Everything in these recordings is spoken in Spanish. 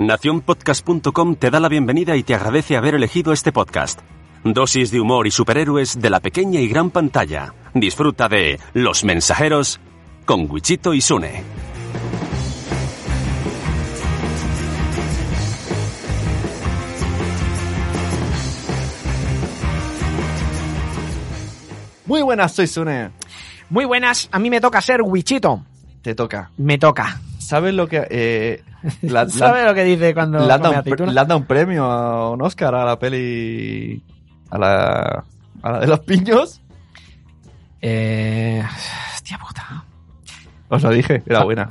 Naciónpodcast.com te da la bienvenida y te agradece haber elegido este podcast. Dosis de humor y superhéroes de la pequeña y gran pantalla. Disfruta de Los Mensajeros con Wichito y Sune. Muy buenas, soy Sune. Muy buenas, a mí me toca ser Wichito. Te toca. Me toca. ¿Sabes lo que... Eh, la- la- ¿Sabes lo que dice cuando le, han dado un, premio a un Oscar a la peli... A la... A la de los piños. Eh... Hostia puta. Os lo dije, era buena.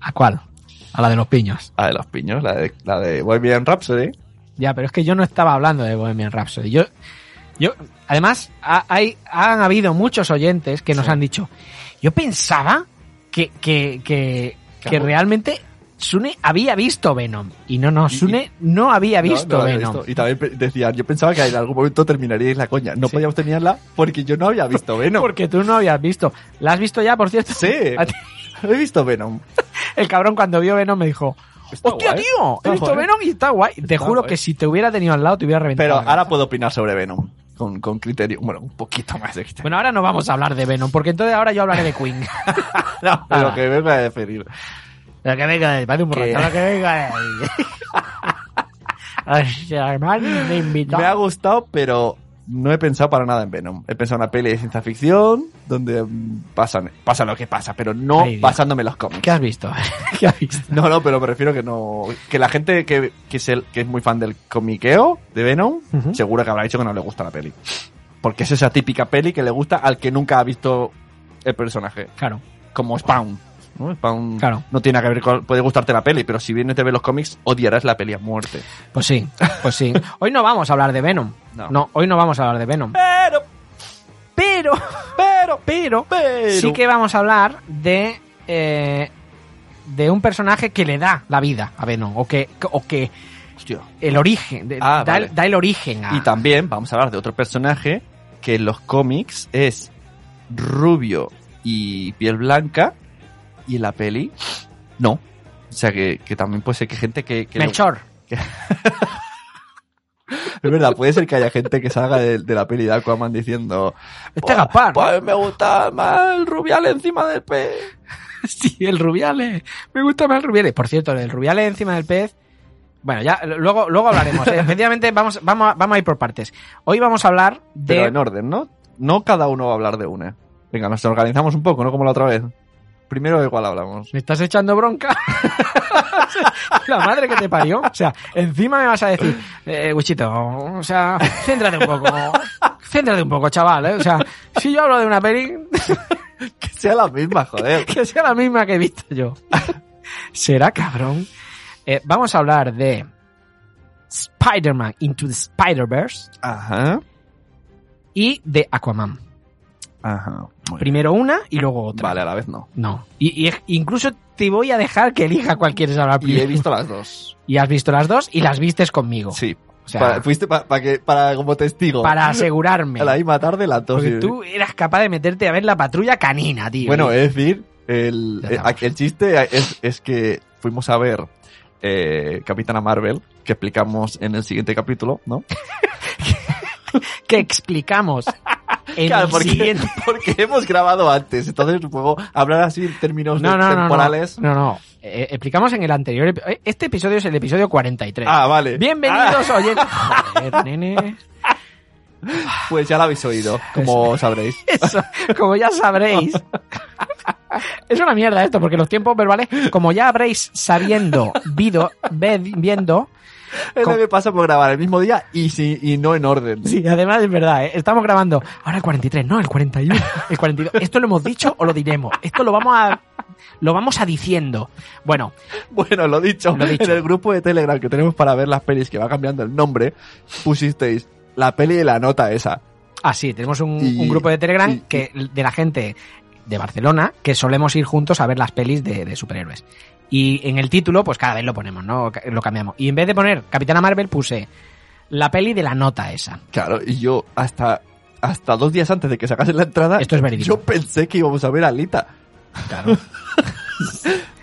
¿A cuál? A la de los piños. La de los piños, la de, la de Bohemian Rhapsody. Ya, pero es que yo no estaba hablando de Bohemian Rhapsody. Yo, yo, además, ha- hay, han habido muchos oyentes que nos Sí. han dicho, yo pensaba que, que, que, realmente Sune había visto Venom. Y no, no, Sune no había visto no la había Venom. visto. Y también decían, yo pensaba que en algún momento terminaríais la coña. No Sí. podíamos terminarla porque yo no había visto Venom. Porque tú no habías visto. ¿La has visto ya, por cierto? Sí, he visto Venom. El cabrón cuando vio Venom me dijo, Está ¡Hostia, guay. tío! He visto guay. Venom y está guay. Te juro guay. que si te hubiera tenido al lado te hubiera reventado. Pero ahora puedo opinar sobre Venom. Con, con criterio. Bueno, un poquito más de criterio. Bueno, ahora no vamos a hablar de Venom, porque entonces ahora yo hablaré de Queen. no, lo que vengo a definir. Lo que venga de un borracho, lo que venga de. Me ha gustado, pero no he pensado para nada en Venom. He pensado en una peli de ciencia ficción donde pasan, pasa lo que pasa, pero no Ay, basándome en los cómics. ¿Qué has visto? ¿Qué has visto? No, no, pero me refiero que no. Que la gente que, que, es, el- que es muy fan del comiqueo de Venom, seguro que habrá dicho que no le gusta la peli. Porque es esa típica peli que le gusta al que nunca ha visto el personaje. Claro, Como Spawn. ¿No? Spawn Claro. no tiene nada que ver con. Puede gustarte la peli, pero si vienes de ver los cómics, odiarás la peli a muerte. pues sí, pues sí. Hoy no vamos a hablar de Venom. No. No, hoy no vamos a hablar de Venom. Pero, Pero, pero, pero, pero. sí que vamos a hablar de eh, de un personaje que le da la vida a Venom o que o que Hostia. el origen de- Ah, da, vale. el, da el origen a Y también vamos a hablar de otro personaje que en los cómics es rubio y piel blanca y en la peli no. O sea que, que también puede ser que gente que... que le- Melchor. es verdad, puede ser que haya gente que salga de, de la peli de Aquaman diciendo... Este Gaspar. Pues me gusta más el rubial encima del pez. Sí, el Rubiales. Me gusta más el Rubiales. Por cierto, el Rubiales encima del pez. Bueno, ya luego, luego hablaremos. ¿eh? Efectivamente, vamos, vamos, a- vamos a ir por partes. Hoy vamos a hablar Pero de. en orden, ¿no? No cada uno va a hablar de una. Venga, nos organizamos un poco, ¿no? Como la otra vez. Primero igual hablamos. ¿Me estás echando bronca? la madre que te parió. O sea, encima me vas a decir, eh, Wichito, o sea, céntrate un poco. Céntrate un poco, chaval, ¿eh? O sea, si yo hablo de una peli, Que sea la misma, joder. que sea la misma que he visto yo. ¿Será cabrón? Eh, vamos a hablar de Spider-Man Into the Spider-Verse Ajá. y de Aquaman. Ajá. Primero una y luego otra. Vale, a la vez no. No. Y, y incluso te voy a dejar que elija cuál quieres hablar Y he visto las dos. Y has visto las dos y las vistes conmigo. Sí. O sea, para, para, fuiste para que para como testigo. asegurarme. A la misma tarde. Porque y- tú eras capaz de meterte a ver la patrulla canina, tío. Bueno, es decir, el, eh, el chiste es, es que fuimos a ver eh, Capitana Marvel, que explicamos en el siguiente capítulo, ¿no? que explicamos en Claro, el porque, siguiente... porque hemos grabado antes, entonces puedo hablar así en términos No, temporales. no, no. Eh, explicamos en el anterior... epi- Este episodio es el episodio 43. Ah, vale. Bienvenidos, oyentes. Joder, nene. Ah, pues ya lo habéis oído, como sabréis. Eso, como ya sabréis. Es una mierda esto, porque los tiempos verbales, como ya habréis sabiendo, vido, ve- viendo, Es Com- lo que pasa por grabar el mismo día y, si, y no en orden. Sí, además es verdad, ¿eh? estamos grabando ahora el 43, no, el 41, el 42. ¿Esto lo hemos dicho o lo diremos? Esto lo vamos a lo vamos a diciendo. Bueno, Bueno, lo dicho, Lo dicho. en el grupo de Telegram que tenemos para ver las pelis que va cambiando el nombre, pusisteis la peli de la nota esa. así, tenemos un, Y- un grupo de Telegram y- que de la gente de Barcelona que solemos ir juntos a ver las pelis de, de superhéroes. Y en el título, pues cada vez lo ponemos, ¿no? Lo cambiamos. Y en vez de poner Capitana Marvel, puse la peli de la nota esa. Claro, y yo hasta, hasta dos días antes de que sacasen la entrada, Esto es verídico. yo pensé que íbamos a ver a Alita. Claro.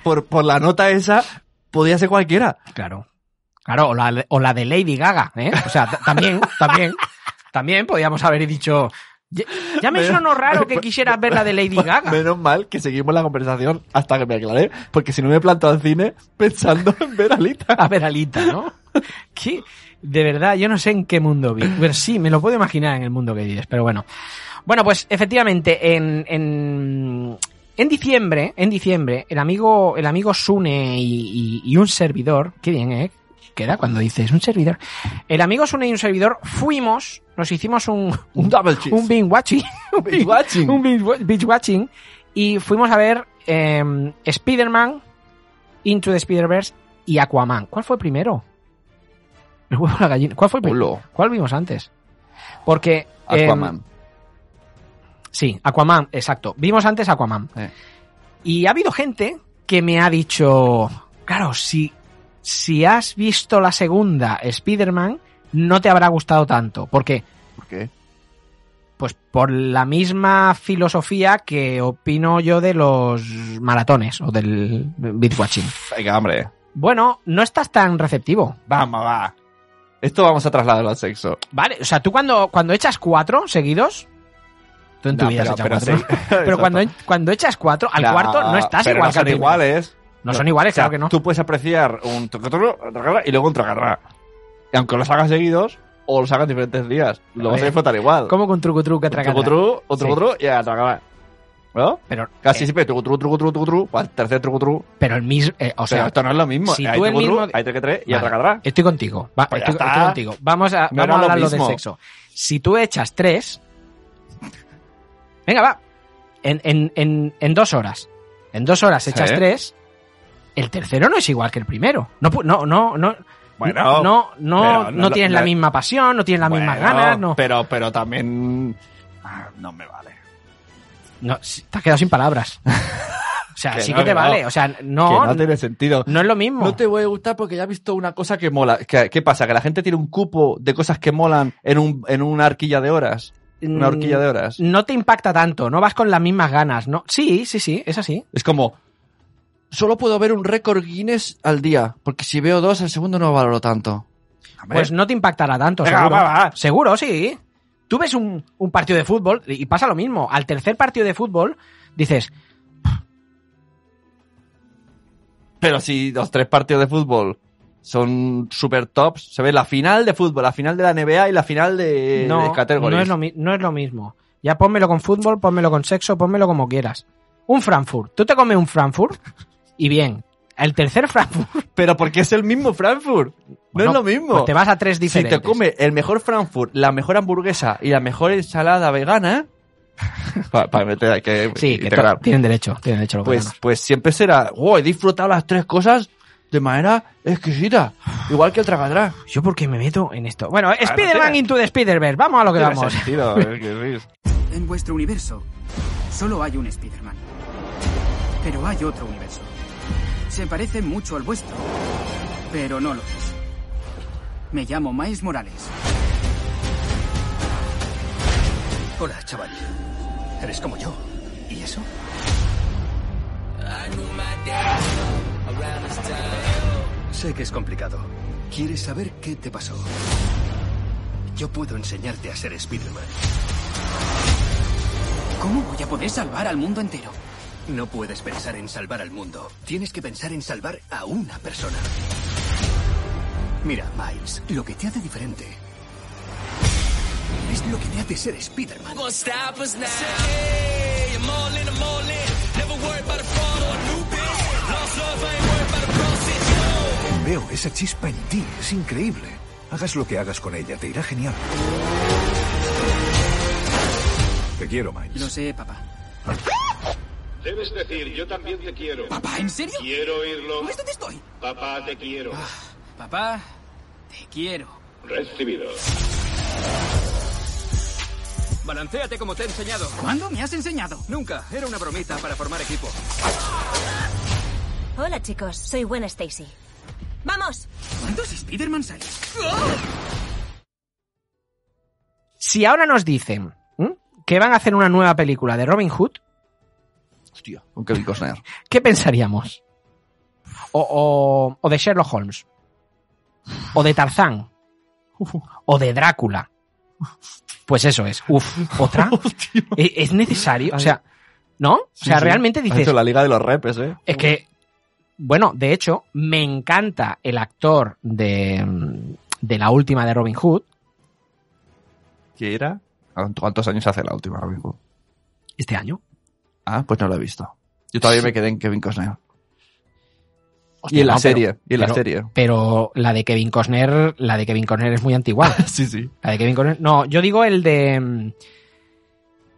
Por, por la nota esa, podía ser cualquiera. Claro. Claro, o la, o la de Lady Gaga, ¿eh? O sea, también, también, también podíamos haber dicho. Ya, ya me sonó raro que quisieras ver la de Lady Gaga. Menos mal que seguimos la conversación hasta que me aclaré, porque si no me planto al cine pensando en ver a Alita. A ver, Alita, ¿no? ¿Qué? De verdad, yo no sé en qué mundo vi. Pero sí, me lo puedo imaginar en el mundo que vives, pero bueno. Bueno, pues efectivamente, en, en, en diciembre, en diciembre, el amigo, el amigo Sune y, y- y un servidor, qué bien, ¿eh? Queda cuando dices un servidor. El amigo Sune y un servidor fuimos, nos hicimos un, Un double cheese. un binge watching. Un Binge watching. Un binge, wa- binge watching. Y fuimos a ver eh, Spider-Man, Into the Spider-Verse y Aquaman. ¿Cuál fue primero? El huevo la gallina. ¿Cuál fue primero? ¿Cuál vimos antes? Porque. eh, Aquaman. sí, Aquaman, exacto. Vimos antes Aquaman. Eh. Y ha habido gente que me ha dicho. Claro, si, si has visto la segunda Spider-Man, no te habrá gustado tanto. ¿Por qué? ¿Por qué? Pues por la misma filosofía que opino yo de los maratones o del beat watching. Venga, hombre. Bueno, no estás tan receptivo. Vamos, va. Esto vamos a trasladarlo al sexo. Vale, o sea, tú cuando, cuando echas cuatro seguidos. Tú en tu No, vida has pero- echado pero cuatro. sí. Pero cuando, cuando echas cuatro, al cuarto no estás pero igual no son iguales. No son iguales, O sea, claro que no. Tú puedes apreciar un y luego un tragarra. Y aunque los hagas seguidos, o los hagas diferentes días, lo vas a disfrutar igual. ¿Cómo con truco truco que Un traga? trucutru, un Sí. trucutru y a tragarra. ¿No? Pero, Casi eh, siempre trucutru, trucutru, trucutru, al tercer trucutru. pero el mismo. eh, o sea, sea, esto no es lo mismo. si hay tú el trucutru, mismo- hay tres y a Vale, tragarra. Estoy contigo. Va, Pues estoy, contigo. Vamos a, No vamos a lo del mismo. sexo. Si tú echas tres. Venga, va. En, en, en, en dos horas. En dos horas echas Sí. tres. El tercero no es igual que el primero. No, no, no, no. Bueno, no, no, pero no, no- tienes no- la misma pasión, no tienes las mismas ganas, no. Pero, pero también. ah, No me vale. no te has quedado sin palabras. O sea, Que sí no, que te que no. vale. O sea, no, que no no, tiene sentido. es lo mismo. No te voy a gustar porque ya has visto una cosa que mola. ¿Qué, qué pasa? ¿Que la gente tiene un cupo de cosas que molan en, un, en una horquilla de horas? Una horquilla de horas. No te impacta tanto, no vas con las mismas ganas. No, sí, sí, sí, es así. Es como, solo puedo ver un récord Guinness al día, porque si veo dos, el segundo no valoro tanto. Hombre, Pues no te impactará tanto, Venga, seguro. va, va. Seguro, sí. Tú ves un, un partido de fútbol y pasa lo mismo. Al tercer partido de fútbol dices, Pero si los tres partidos de fútbol son super tops, se ve la final de fútbol, la final de la NBA y la final de, no, de no es, lo, no es lo mismo. Ya pónmelo con fútbol, pónmelo con sexo, pónmelo como quieras. Un Frankfurt. Tú te comes un Frankfurt y bien. El tercer Frankfurt. Pero porque es el mismo Frankfurt. no es lo mismo. Pues te vas a tres si diferentes. te come el mejor Frankfurt, la mejor hamburguesa y la mejor ensalada vegana, para meter que Sí, que tienen derecho, tienen derecho los pues, veganos. pues siempre será, wow, he disfrutado las tres cosas de manera exquisita. Igual que el tragadrá. Yo porque me meto en esto. Bueno, no Spider-Man Into the Spider-Verse. Vamos a lo que Tiene vamos. sentido, sí. En vuestro universo, solo hay un Spider-Man. Pero hay otro universo. Se parece mucho al vuestro, pero no lo es. Me llamo Miles Morales. Hola, chaval. Eres como yo. ¿Y eso? Sé que es complicado. ¿Quieres saber qué te pasó? Yo puedo enseñarte a ser Spider-Man. ¿Cómo voy a poder salvar al mundo entero? No puedes pensar en salvar al mundo. Tienes que pensar en salvar a una persona. Mira, Miles, lo que te hace diferente es lo que te hace ser Spider-Man. Veo esa chispa en ti, es increíble. Hagas lo que hagas con ella, te irá genial. Te quiero, Miles. Lo sé, papá. Debes decir, yo también te quiero. ¿Papá, en serio? Quiero oírlo. ¿Ves dónde estoy? Papá, te quiero. Papá, te quiero. Recibido. Balanceate como te he enseñado. ¿Cuándo me has enseñado? Nunca. Era una bromita para formar equipo. Hola chicos, soy Gwen Stacy. ¡Vamos! ¿Cuántos Spider-Man hay? Si ahora nos dicen que van a hacer una nueva película de Robin Hood, Hostia, con Kevin Costner. ¿qué pensaríamos? O, o- o de Sherlock Holmes. O de Tarzán. O de Drácula. Pues eso es. Uf, ¿otra? ¿E- ¿Es necesario? O sea, ¿no? O sea, Sí, sí. realmente dices, hecho la liga de los repes, ¿eh? es que, bueno, de hecho, me encanta el actor de, de la última de Robin Hood, ¿Qué era? ¿Cuántos años hace la última Robin Hood? este año. Ah, pues no lo he visto. Yo todavía me quedé en Kevin Costner. Hostia, y en la no, pero- serie, y en la pero- serie. Pero la de Kevin Costner, la de Kevin Costner es muy antigua. sí, sí. La de Kevin Costner. No, yo digo el de. mm,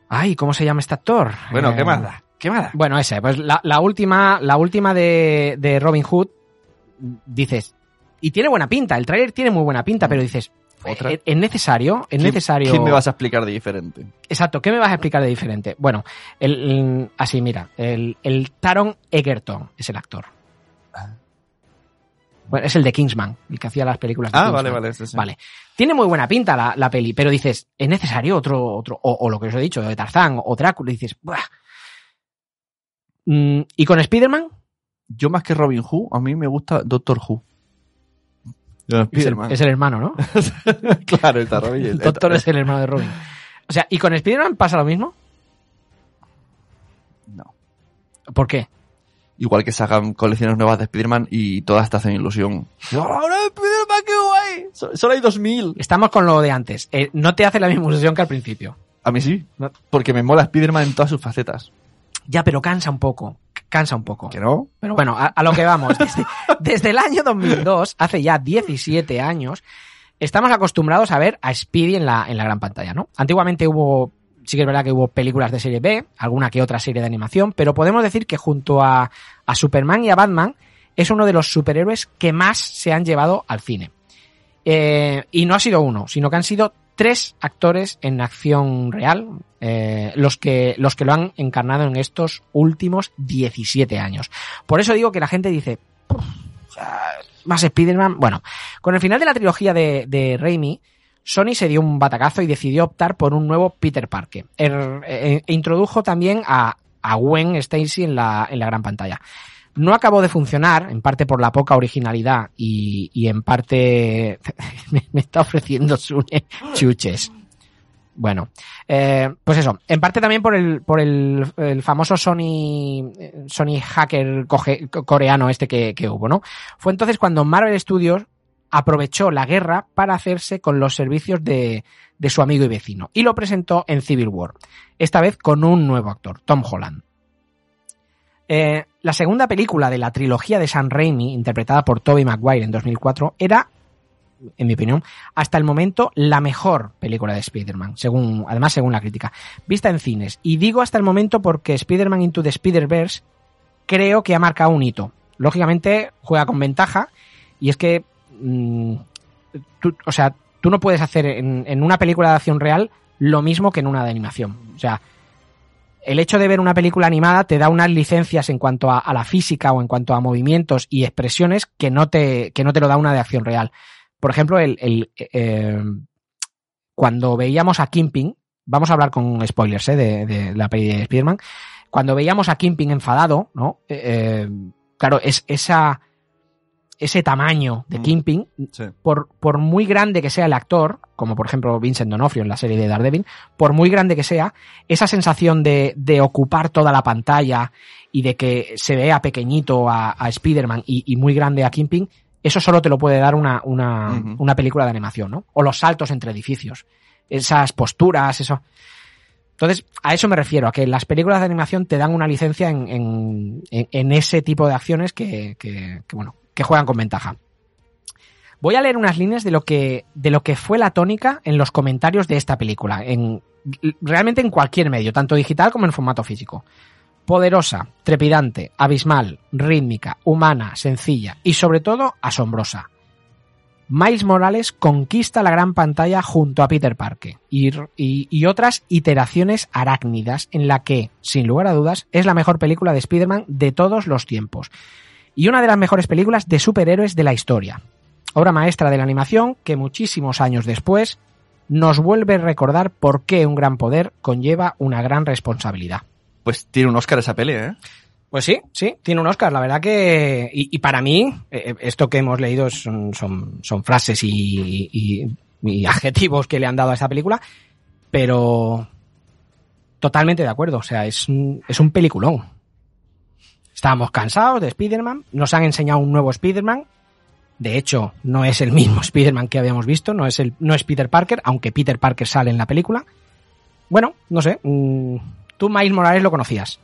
Ay, ¿cómo se llama este actor? Bueno, Eh, ¿qué más da? ¿Qué más da? Bueno, ese, pues la, la última, la última de, de Robin Hood, dices, y tiene buena pinta, el tráiler tiene muy buena pinta, pero dices, ¿Otra? ¿es, es necesario? ¿Es ¿Qué- necesario? ¿Qué me vas a explicar de diferente? Exacto, ¿qué me vas a explicar de diferente? Bueno, el, el- así, mira, el, el Taron Egerton es el actor. Bueno, es el de Kingsman, el que hacía las películas de Ah, Kingsman. vale, vale. sí, sí. Vale. Tiene muy buena pinta la, la peli, pero dices, ¿es necesario otro, otro, o, o lo que os he dicho, de Tarzán o Drácula? Y dices, ¡buah! Mm, ¿Y con Spider-Man? Yo más que Robin Hood, a mí me gusta Doctor Who. Es el, es el hermano, ¿no? claro, está Robin. El doctor es el hermano de Robin. O sea, ¿y con Spider-Man pasa lo mismo? No. ¿Por qué? Igual que sacan colecciones nuevas de Spider-Man y todas te hacen ilusión. ¡Ahora Spider-Man, qué guay! So- Solo hay 2000. Estamos con lo de antes. Eh, no te hace la misma ilusión que al principio. A mí sí. Porque me mola Spider-Man en todas sus facetas. Ya, pero cansa un poco. Cansa un poco. ¿Que no? Pero bueno, a, a lo que vamos. Desde, desde el año 2002, hace ya 17 años, estamos acostumbrados a ver a Speedy en la, en la gran pantalla, ¿no? Antiguamente hubo, sí que es verdad que hubo películas de serie B, alguna que otra serie de animación, pero podemos decir que junto a, a Superman y a Batman es uno de los superhéroes que más se han llevado al cine. Eh, y no ha sido uno, sino que han sido tres actores en acción real eh, los, que, los que lo han encarnado en estos últimos 17 años. Por eso digo que la gente dice, "Puf, ah, más Spider-Man. Bueno, con el final de la trilogía de, de Raimi, Sony se dio un batacazo y decidió optar por un nuevo Peter Parker. Er- e- introdujo también a, a Gwen Stacy en la, en la gran pantalla. No acabó de funcionar, en parte por la poca originalidad y, y en parte me, me está ofreciendo Sune chuches. Bueno, eh, pues eso, en parte también por el, por el, el famoso Sony, eh, Sony hacker coreano este que, que hubo, ¿no? Fue entonces cuando Marvel Studios aprovechó la guerra para hacerse con los servicios de, de su amigo y vecino y lo presentó en Civil War, esta vez con un nuevo actor, Tom Holland. Eh, la segunda película de la trilogía de Sam Raimi, interpretada por Tobey Maguire en 2004, era, en mi opinión, hasta el momento la mejor película de Spider-Man, según, además según la crítica, vista en cines. Y digo hasta el momento porque Spider-Man Into the Spider-Verse creo que ha marcado un hito. Lógicamente juega con ventaja y es que, mm, tú- o sea, tú no puedes hacer en, una película de acción real lo mismo que en una de animación. O sea, el hecho de ver una película animada te da unas licencias en cuanto a, a la física o en cuanto a movimientos y expresiones que no te, que no te lo da una de acción real. Por ejemplo, el, el, eh, cuando veíamos a Kimping, vamos a hablar con spoilers eh, de, de la peli de Spider-Man, cuando veíamos a Kimping enfadado, ¿no? Eh, eh, claro, es esa, ese tamaño de Mm. Kimping, Sí. por, por muy grande que sea el actor, como por ejemplo Vincent D'Onofrio en la serie de Daredevil, por muy grande que sea, esa sensación de, de ocupar toda la pantalla y de que se vea pequeñito a, a Spider-Man y, y muy grande a Kingpin, eso solo te lo puede dar una, una, una película de animación, ¿no? O los saltos entre edificios, esas posturas, eso. Entonces, a eso me refiero, a que las películas de animación te dan una licencia en, en, en- en ese tipo de acciones que, que- que, bueno, que juegan con ventaja. Voy a leer unas líneas de lo que, de lo que fue la tónica en los comentarios de esta película, en, realmente en cualquier medio, tanto digital como en formato físico. Poderosa, trepidante, abismal, rítmica, humana, sencilla y sobre todo asombrosa. Miles Morales conquista la gran pantalla junto a Peter Parker y, y- otras iteraciones arácnidas en la que, sin lugar a dudas, es la mejor película de Spider-Man de todos los tiempos y una de las mejores películas de superhéroes de la historia. Obra maestra de la animación que muchísimos años después nos vuelve a recordar por qué un gran poder conlleva una gran responsabilidad. Pues tiene un Oscar esa peli, ¿eh? Pues sí, sí, tiene un Oscar. La verdad que. Y, para mí, eh, esto que hemos leído son, son, frases y, y- y adjetivos que le han dado a esta película, pero. Totalmente de acuerdo. O sea, es un, es un peliculón. Estábamos cansados de Spider-Man. Nos han enseñado un nuevo Spider-Man. De hecho, no es el mismo Spider-Man que habíamos visto. No es, el, no es Peter Parker, aunque Peter Parker sale en la película. Bueno, no sé. mm, Tú, Miles Morales, lo conocías.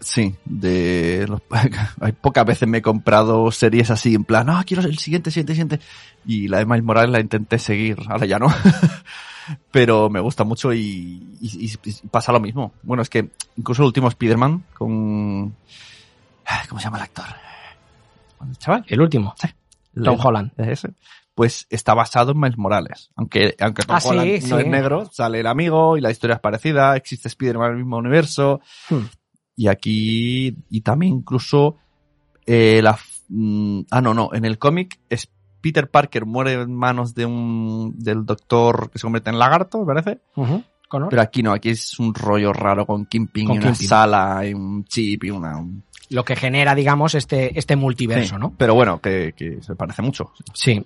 Sí, de los, hay pocas veces me he comprado series así en plan, no, quiero el siguiente, siguiente, siguiente. Y la de Miles Morales la intenté seguir, ahora ya no. Pero me gusta mucho y, y- y- y pasa lo mismo. Bueno, es que incluso el último Spider-Man con... ¿Cómo se llama el actor? El chaval. El último. Tom El- Holland. ese. Pues está basado en Miles Morales. Aunque, aunque Tom Ah, sí, no sí. es negro, sale el amigo y la historia es parecida, existe Spider-Man en el mismo universo. Hmm. Y aquí, y también incluso, eh, la, mm, ah, no, no, en el cómic es Peter Parker muere en manos de un, del doctor que se convierte en lagarto, me parece. Pero aquí no, aquí es un rollo raro con Kingpin Con y una Kingpin. sala y un chip y una... un- Lo que genera, digamos, este, este multiverso, Sí, ¿no? Pero bueno, que, que se parece mucho. Sí.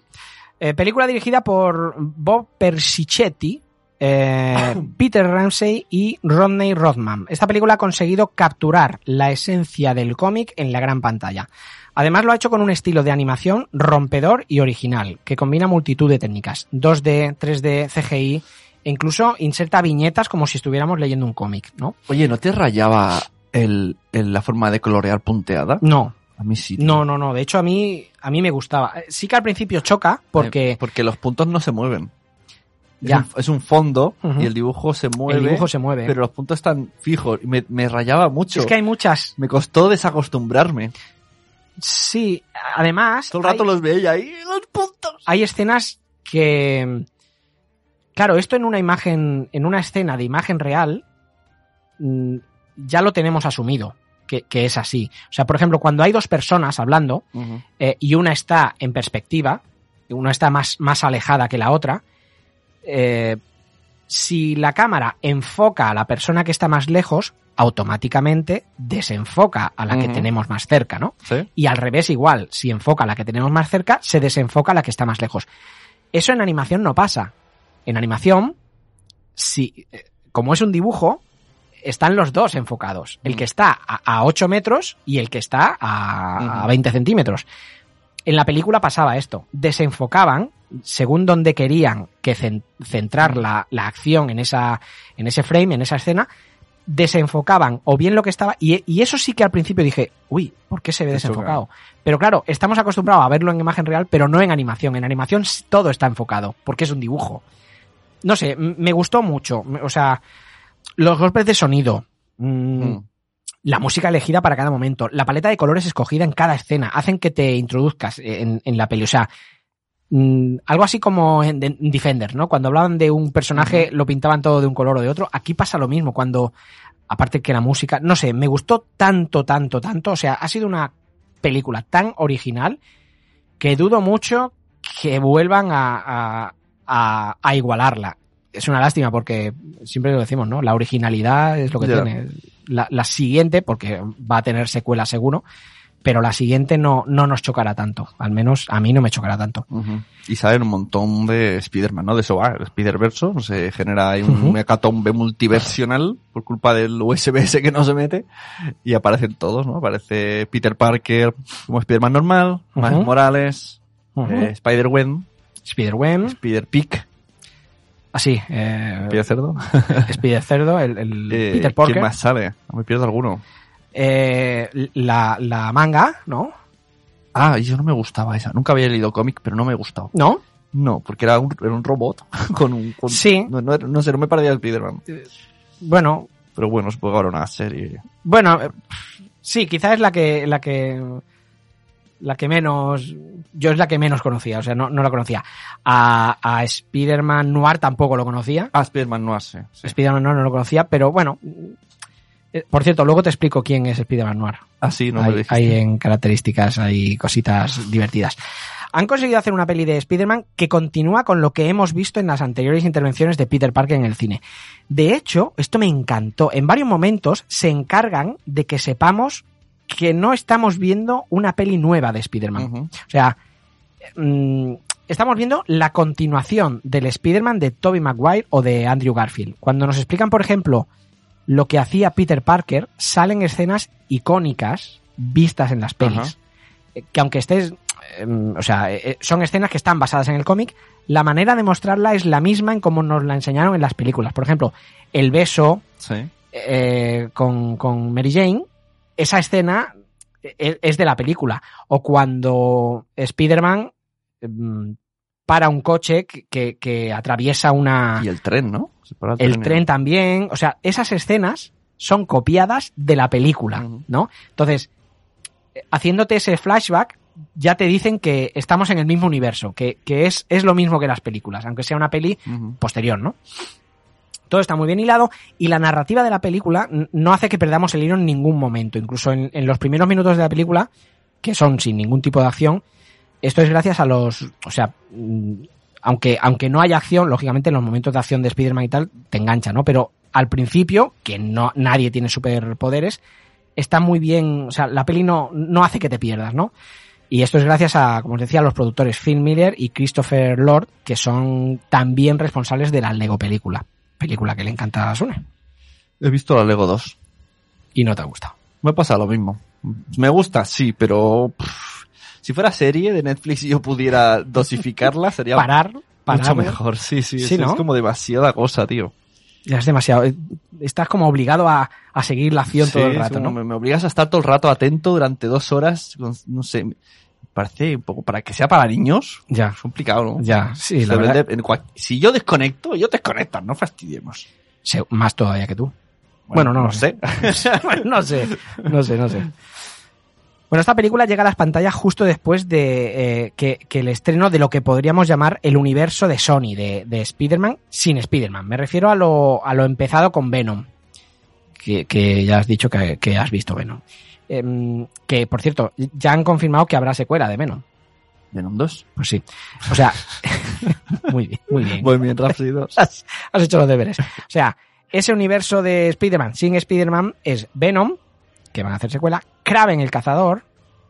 Eh, película dirigida por Bob Persichetti, eh, Peter Ramsey y Rodney Rodman. Esta película ha conseguido capturar la esencia del cómic en la gran pantalla. Además lo ha hecho con un estilo de animación rompedor y original, que combina multitud de técnicas, 2D, 3D, CGI, e incluso inserta viñetas como si estuviéramos leyendo un cómic, ¿no? Oye, ¿no te rayaba el, el- la forma de colorear punteada? No, A mí sí. tío. no, no, no. De hecho, a mí, a mí me gustaba. Sí que al principio choca, porque Eh, porque los puntos no se mueven. Es Ya. un- Es un, fondo y el dibujo se mueve. el dibujo se mueve. Pero los puntos están fijos y me, me rayaba mucho. es que hay muchas. Me costó desacostumbrarme. Sí, además. Todo el rato hay, los veía ahí, los puntos. hay escenas que. Claro, esto en una imagen, en una escena de imagen real, mm, ya lo tenemos asumido, que, que es así. O sea, por ejemplo, cuando hay dos personas hablando eh, y una está en perspectiva, y una está más, más alejada que la otra, eh, si la cámara enfoca a la persona que está más lejos, automáticamente desenfoca a la que tenemos más cerca, ¿no? ¿Sí? Y al revés igual, si enfoca a la que tenemos más cerca, se desenfoca a la que está más lejos. Eso en animación no pasa. En animación, si, eh, como es un dibujo, están los dos enfocados. El que está a, a 8 metros y el que está a, a Ujú. 20 centímetros. En la película pasaba esto. Desenfocaban según donde querían que cen- centrar la, la acción en, esa, en ese frame, en esa escena, desenfocaban o bien lo que estaba. Y, y eso sí que al principio dije, uy, ¿por qué se ve desenfocado? Pero claro, estamos acostumbrados a verlo en imagen real, pero no en animación. En animación todo está enfocado, porque es un dibujo. No sé, me gustó mucho. O sea, los golpes de sonido. mm, Mm. la música elegida para cada momento, la paleta de colores escogida en cada escena, hacen que te introduzcas en, en la peli. O sea, mm, algo así como en, en Defender, ¿no? Cuando hablaban de un personaje, lo pintaban todo de un color o de otro. Aquí pasa lo mismo, cuando, aparte que la música, no sé, me gustó tanto, tanto, tanto. O sea, ha sido una película tan original que dudo mucho que vuelvan a, a, a- a igualarla. Es una lástima porque siempre lo decimos, ¿no? La originalidad es lo que tiene. La, la siguiente, porque va a tener secuela seguro, pero la siguiente no, no nos chocará tanto. Al menos a mí no me chocará tanto. Y salen un montón de Spider-Man, ¿no? De eso va, el Spider-Verso. Se genera ahí un Ujú. hecatombe multiversional por culpa del USB ese que no se mete. Y aparecen todos, ¿no? Aparece Peter Parker como Spider-Man normal, Miles Ujú. Morales, eh, Spider-Gwen, Spider-Web, Spider-Pig, así, eh, Spider-Cerdo. Spider-Cerdo, el, el Eh, Peter Parker. ¿Quién más sale? No me pierdo alguno. Eh, la, la manga, ¿no? Ah, yo no me gustaba esa. Nunca había leído cómic, pero no me gustaba. ¿No? No, porque era un, era un robot con un... con- Sí. No, no, no sé, no me parecía Spider-Man. Bueno, Pero bueno, supongo que ahora una serie. Bueno, eh, sí, quizás es la que, la que, la que menos, yo es la que menos conocía, o sea, no, no la conocía. A, a Spider-Man Noir tampoco lo conocía. Ah, Spider-Man no hace. sí. Spider-Man Noir no lo conocía, pero bueno. eh, Por cierto, luego te explico quién es Spider-Man Noir. Ah, sí, no me lo hay, dijiste. hay en características, hay cositas divertidas. Han conseguido hacer una peli de Spider-Man que continúa con lo que hemos visto en las anteriores intervenciones de Peter Parker en el cine. De hecho, esto me encantó. En varios momentos se encargan de que sepamos que no estamos viendo una peli nueva de Spider-Man. O sea, mm, estamos viendo la continuación del Spider-Man de Tobey Maguire o de Andrew Garfield. Cuando nos explican, por ejemplo, lo que hacía Peter Parker, salen escenas icónicas vistas en las pelis. Eh, Que aunque estés... eh, o sea, eh, son escenas que están basadas en el cómic, la manera de mostrarla es la misma en como nos la enseñaron en las películas. Por ejemplo, el beso Sí. eh, con, con Mary Jane, esa escena es, es de la película. O cuando Spider-Man mm, para un coche que, que- que atraviesa una... Y el tren, ¿no? El tren también. O sea, esas escenas son copiadas de la película. ¿no? Entonces, haciéndote ese flashback, ya te dicen que estamos en el mismo universo, que, que es, es lo mismo que las películas, aunque sea una peli posterior, ¿no? Todo está muy bien hilado y la narrativa de la película no hace que perdamos el hilo en ningún momento. Incluso en, en los primeros minutos de la película, que son sin ningún tipo de acción, esto es gracias a los... O sea, mm, aunque, aunque no haya acción, lógicamente en los momentos de acción de Spider-Man y tal, te engancha, ¿no? Pero al principio, que no nadie tiene superpoderes, está muy bien... O sea, la peli no, no hace que te pierdas, ¿no? Y esto es gracias a, como os decía, a los productores Phil Miller y Christopher Lord, que son también responsables de la Lego película. Película que le encanta a Sune. He visto la Lego 2. Y no te ha gustado. Me pasa lo mismo. Me gusta, sí, pero pff, si fuera serie de Netflix y yo pudiera dosificarla, sería Parar, parar. mucho mejor. Sí, sí, ¿no? es como demasiada cosa, tío. Ya es demasiado. eh, Estás como obligado a, a seguir la acción todo el rato, ¿no? me, me obligas a estar todo el rato atento durante dos horas, no sé, parece un poco, para que sea para niños, Ya, es complicado, ¿no? ya, sí, la verdad. vende en cual- si yo desconecto, yo desconectas, no fastidiemos. se- más todavía que tú. Bueno, no lo sé. No sé, no sé, no sé. Bueno, esta película llega a las pantallas justo después de eh, que, que el estreno de lo que podríamos llamar el universo de Sony, de, de Spider-Man, sin Spider-Man. Me refiero a lo, a lo empezado con Venom, que, que ya has dicho que, que has visto Venom. Em, que, por cierto, ya han confirmado que habrá secuela de Venom. Venom 2. Pues sí. O sea, muy bien, muy bien. Muy bien, Rhapsody 2. has, has hecho los deberes. O sea, ese universo de Spider-Man sin Spider-Man es Venom, que van a hacer secuela, Kraven el cazador,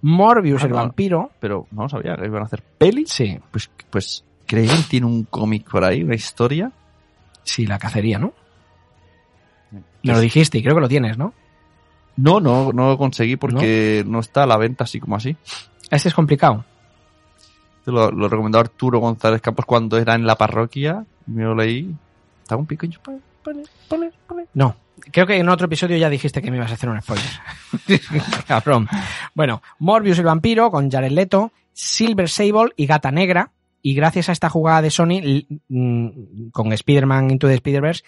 Morbius Ah, el no. vampiro. Pero no sabía que iban a hacer pelis. Sí, Pues, pues, ¿creen tiene un cómic por ahí, una historia? sí, la cacería, ¿no? Me lo dijiste y creo que lo tienes, ¿no? No, no, no lo conseguí porque ¿No? está a la venta así como así. Este es complicado. Te lo, lo recomendó Arturo González Campos cuando era en la parroquia. Me lo leí. Estaba un pale. No. Creo que en otro episodio ya dijiste que me ibas a hacer un spoiler. Cabrón. Bueno, Morbius el vampiro con Jared Leto, Silver Sable y Gata Negra. Y gracias a esta jugada de Sony mm, con Spider-Man Into the Spider-Verse,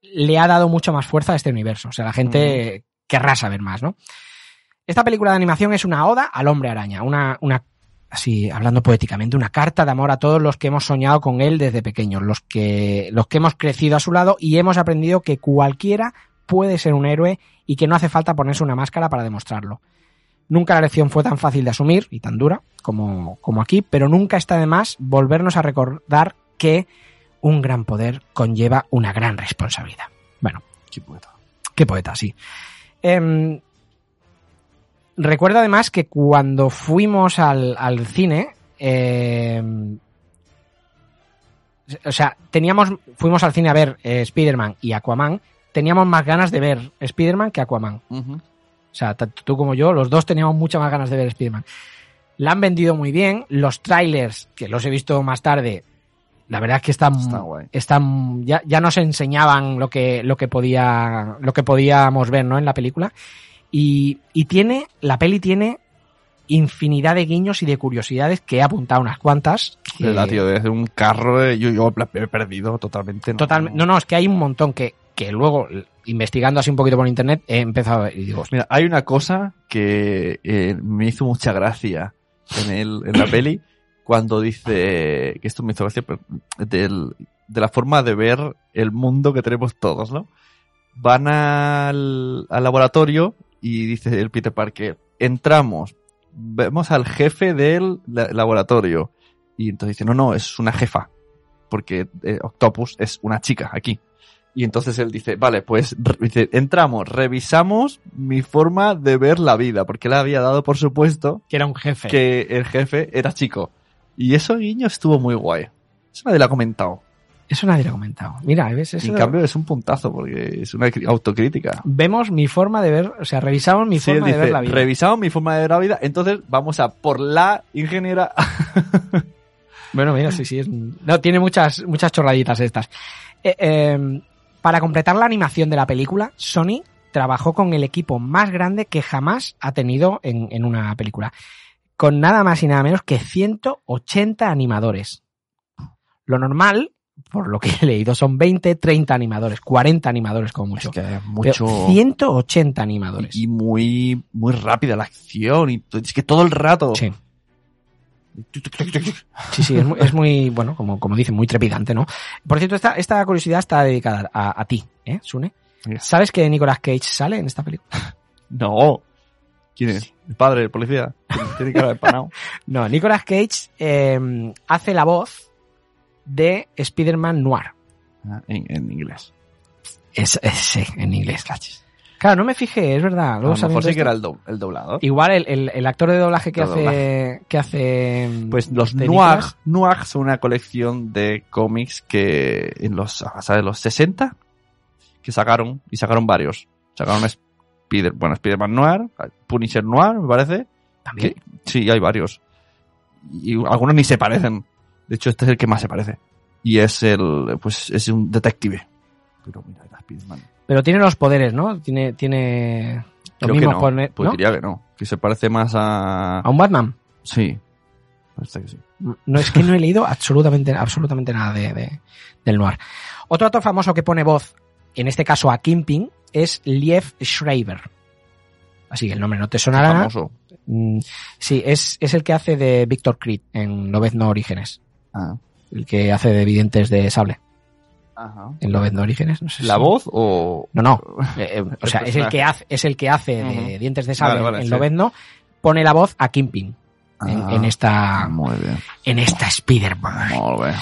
le ha dado mucho más fuerza a este universo. O sea, la gente querrá saber más, ¿no? Esta película de animación es una oda al hombre araña, una, una, así hablando poéticamente, una carta de amor a todos los que hemos soñado con él desde pequeños, los que, los que hemos crecido a su lado y hemos aprendido que cualquiera puede ser un héroe y que no hace falta ponerse una máscara para demostrarlo. Nunca la lección fue tan fácil de asumir y tan dura como, como aquí, pero nunca está de más volvernos a recordar que un gran poder conlleva una gran responsabilidad. Bueno, Qué poeta. Qué poeta, sí. Em, recuerdo además que cuando fuimos al, al cine, em, o sea, teníamos, fuimos al cine a ver eh, Spider-Man y Aquaman, teníamos más ganas de ver Spider-Man que Aquaman. O sea, tanto tú como yo, los dos teníamos muchas más ganas de ver Spider-Man. La han vendido muy bien. Los trailers, que los he visto más tarde, la verdad es que están, Está están ya, ya nos enseñaban lo que, lo que podía, lo que podíamos ver, ¿no? En la película. Y, y tiene, la peli tiene infinidad de guiños y de curiosidades que he apuntado unas cuantas. que- ¿Verdad, tío? Desde un carro, eh, yo, yo he perdido totalmente. ¿no? Totalmente. No, no, es que hay un montón que, que luego, investigando así un poquito por internet, he empezado a ver y digo, Mira, hay una cosa que eh, me hizo mucha gracia en, el, en la peli cuando dice, que esto me hizo gracia, del- de la forma de ver el mundo que tenemos todos, ¿no? Van al, al laboratorio y dice el Peter Parker, entramos, vemos al jefe del la- laboratorio y entonces dice, no, no, es una jefa, porque eh, Octopus es una chica aquí. Y entonces él dice, vale, pues dice, entramos, revisamos mi forma de ver la vida, porque él había dado por supuesto Que era un jefe. que el jefe era chico. Y eso, guiño, estuvo muy guay. Eso nadie lo ha comentado. Eso nadie lo ha comentado. Mira, ¿ves? Eso en cambio es un puntazo, porque es una autocrítica. Vemos mi forma de ver, o sea, revisamos mi Sí, forma de ver la vida. revisamos mi forma de ver la vida, entonces vamos a por la ingeniera. Bueno, mira, sí, sí. Es... No, tiene muchas, muchas chorraditas estas. Eh, eh, para completar la animación de la película, Sony trabajó con el equipo más grande que jamás ha tenido en, en una película. Con nada más y nada menos que 180 animadores. Lo normal, por lo que he leído, son 20, 30 animadores, 40 animadores como mucho. Es que Pero mucho... 180 animadores. Y muy, muy rápida la acción, y es que todo el rato. Sí. Sí, sí, es muy, es muy, bueno, como, como dicen, muy trepidante, ¿no? Por cierto, esta, esta curiosidad está dedicada a, a ti, ¿eh, Sune? ¿Sabes que Nicolas Cage sale en esta película? No. ¿Quién es? El padre, el policía. Tiene cara de panao. No, Nicolas Cage eh, hace la voz de Spider-Man Noir. Ah, en, en inglés. Es, es- sí, en inglés. Claro, no me fijé, es verdad. A Luego lo mejor sabiendo sí que era el, do- el doblador. Igual el, el- el actor de doblaje que hace, doblaje. que hace... mm, Pues los Noir. Noir son una colección de cómics que en los, ¿sabes? los 60 que sacaron, y sacaron varios. Sacaron Spider, bueno, Spider-Man Noir, Punisher Noir, me parece. También. Que- sí, hay varios. Y algunos ni se parecen. De hecho, este es el que más se parece. Y es el, pues, es un detective. Pero mira, era Spider-Man. Pero tiene los poderes, ¿no? Tiene, tiene Creo que no. Pues ¿no? diría que no. Que se parece más a... A un Batman. Sí. Parece que sí. No es que no he leído absolutamente, absolutamente nada de, de- del noir. Otro actor famoso que pone voz, en este caso a Kingpin, es Liev Schreiber. Así que el nombre no te sonará. Famoso. Mm, Sí, es, es el que hace de Victor Creed en Lobezno Orígenes. Ah. El que hace de Videntes de Sable Ajá. en Lobezno Orígenes. No sé ¿La si- voz o...? No, no. Eh, eh, o sea, es el que hace, es el que hace de Ujú. Dientes de Sable Vale, vale, en sí. Lobezno. Pone la voz a Kingpin en, Ah. en esta, Muy bien. en esta Spider-Man. Muy bien.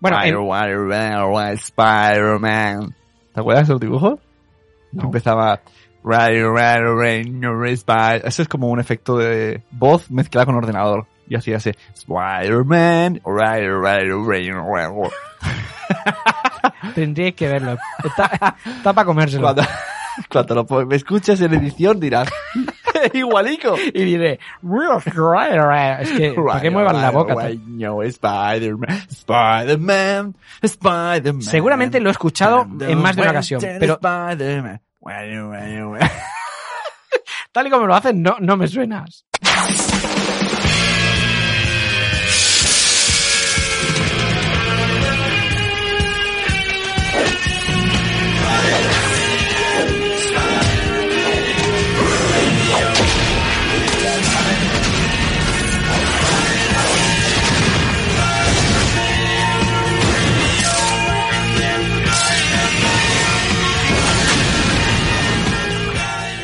Bueno, en- Spider-Man, Spider-Man. ¿Te acuerdas de los dibujos? No. Empezaba... Spider- Ese es como un efecto de voz mezclada con ordenador. Y así hace Spider-Man. Tendría que verlo. Está, está para comérselo. Cuando, cuando lo me escuches en edición dirás igualico. Y diré, es que, ¿por qué muevan la boca? Spider-Man, Spider-Man, Spider-Man. Seguramente lo he escuchado en más de una ocasión, pero. tal y como lo hacen, no, no me suenas.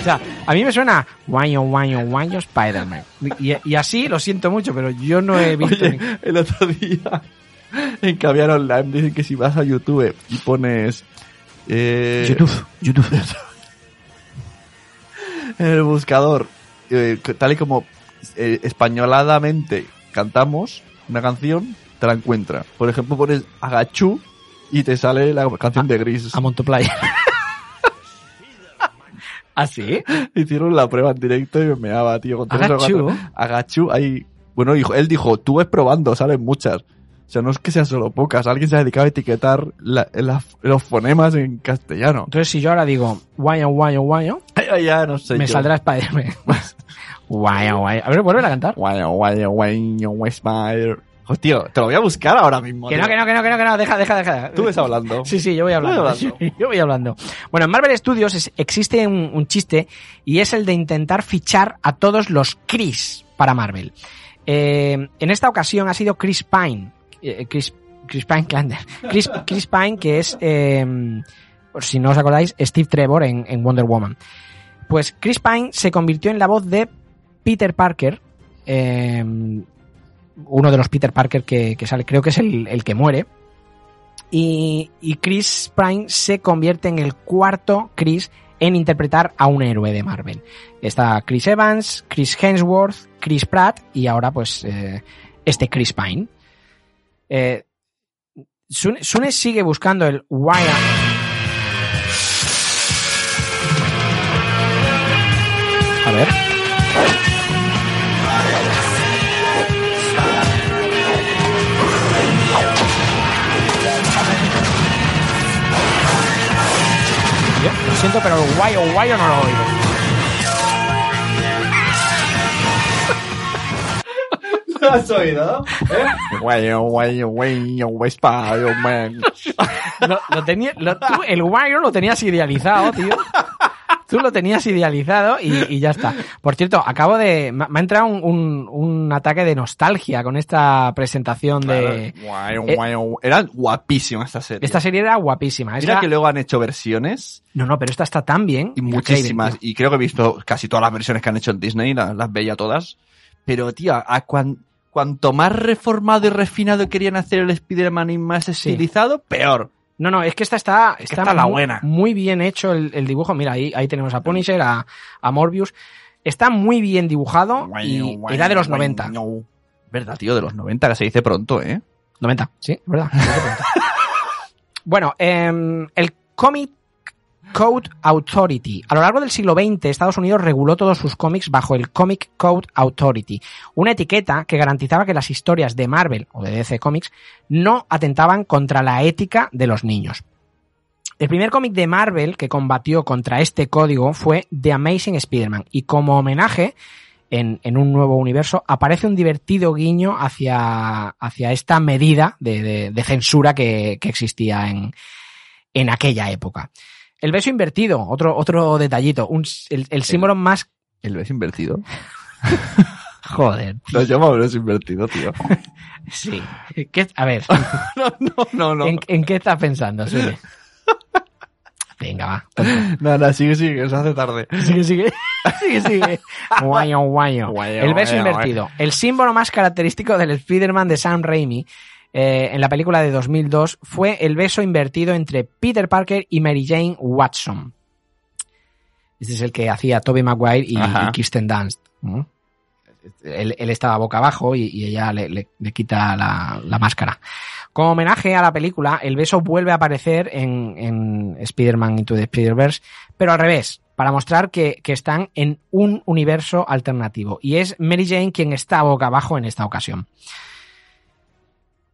O sea, a mí me suena guayo, guayo, guayo, Spider-Man. Y, y así lo siento mucho, pero yo no he visto. ni- el otro día en Caviar Online dicen que si vas a YouTube y pones eh, YouTube, YouTube. en el buscador, eh, tal y como eh, españoladamente cantamos una canción, te la encuentra. Por ejemplo, pones Agachú y te sale la canción de Gris. A Montoplaya. ¿Ah, sí? Hicieron la prueba en directo y me meaba, tío. Con cuatro- Agachú, ahí... Bueno, hijo, él dijo, tú ves probando, salen muchas. O sea, no es que sean solo pocas. Alguien se ha dedicado a etiquetar la- la- los fonemas en castellano. Entonces, si yo ahora digo guayo, guayo, guayo, Ya, ya, no sé me yo. saldrá Spider-Man. guayo, guayo. A ver, vuelve a cantar. Guayo, guayo, guayo, guayo, Spider. Hostia, te lo voy a buscar ahora mismo. Que no, que no, que no, que no, que no, deja, deja, deja. Tú ves hablando. Sí, sí, yo voy hablando. Hablando. Sí, yo voy hablando. Bueno, en Marvel Studios es- existe un, un chiste y es el de intentar fichar a todos los Chris para Marvel. Eh, en esta ocasión ha sido Chris Pine. eh, Chris, Chris Pine Clander. Chris, Chris Pine, que es, eh, si no os acordáis, Steve Trevor en, en Wonder Woman. Pues Chris Pine se convirtió en la voz de Peter Parker. eh, uno de los Peter Parker que, que sale, creo que es el, el que muere. y, y Chris Pine se convierte en el cuarto Chris en interpretar a un héroe de Marvel. Está Chris Evans, Chris Hemsworth, Chris Pratt y ahora pues eh, este Chris Pine. Eh, Sune sigue buscando el Wire. Yo Lo siento, pero el guayo guayo no lo oigo. ¿Lo has oído? Guayo, guayo, guayo, Spider-Man. Lo, lo tenía, lo- tú el Wire lo tenías idealizado, tío. Tú lo tenías idealizado y, y ya está. Por cierto, acabo de. Me ha entrado un, un- un ataque de nostalgia con esta presentación de. Eh. Era guapísima esta serie. Esta serie era guapísima. Es Mira la- que luego han hecho versiones No, no, pero esta está tan bien. y muchísimas. Craven. Y creo que he visto casi todas las versiones que han hecho en Disney, las, las veía todas. Pero, tío, a cuan- cuanto más reformado y refinado querían hacer el Spider-Man y más estilizado, peor. No, no, es que esta está, está está la muy, buena. muy bien hecho el, el dibujo. Mira, ahí, ahí tenemos a Punisher, a, a Morbius. Está muy bien dibujado y era de los 90. Verdad, tío, de los 90, que se dice pronto, ¿eh? 90, sí, es verdad. bueno, em, el Comic Code Authority. A lo largo del siglo XX, Estados Unidos reguló todos sus cómics bajo el Comic Code Authority, una etiqueta que garantizaba que las historias de Marvel o de DC Comics no atentaban contra la ética de los niños. El primer cómic de Marvel que combatió contra este código fue The Amazing Spider-Man y como homenaje en, un nuevo universo aparece un divertido guiño hacia, esta medida de, censura que, existía en aquella época. El beso invertido, otro, otro detallito, un el, el símbolo más... El beso invertido. Joder, Lo llamo beso invertido, tío. sí. ¿Qué- a ver, no, no, no, no. ¿en, en qué estás pensando, Sune? Venga, va. tonto. Nada, sigue, sigue, se hace tarde. Sigue, sigue. Sigue, sigue. Guayo, guayo. Guayo, El beso guayo, invertido. El símbolo más característico del Spider-Man de Sam Raimi eh, en la película de 2002 fue el beso invertido entre Peter Parker y Mary Jane Watson. Este es el que hacía Tobey Maguire y, Kirsten Dunst. ¿no? Él, él estaba boca abajo y, y ella le, le- le quita la, la máscara. Como homenaje a la película, el beso vuelve a aparecer en, en Spider-Man Into the Spider-Verse, pero al revés, para mostrar que, que están en un universo alternativo. Y es Mary Jane quien está boca abajo en esta ocasión.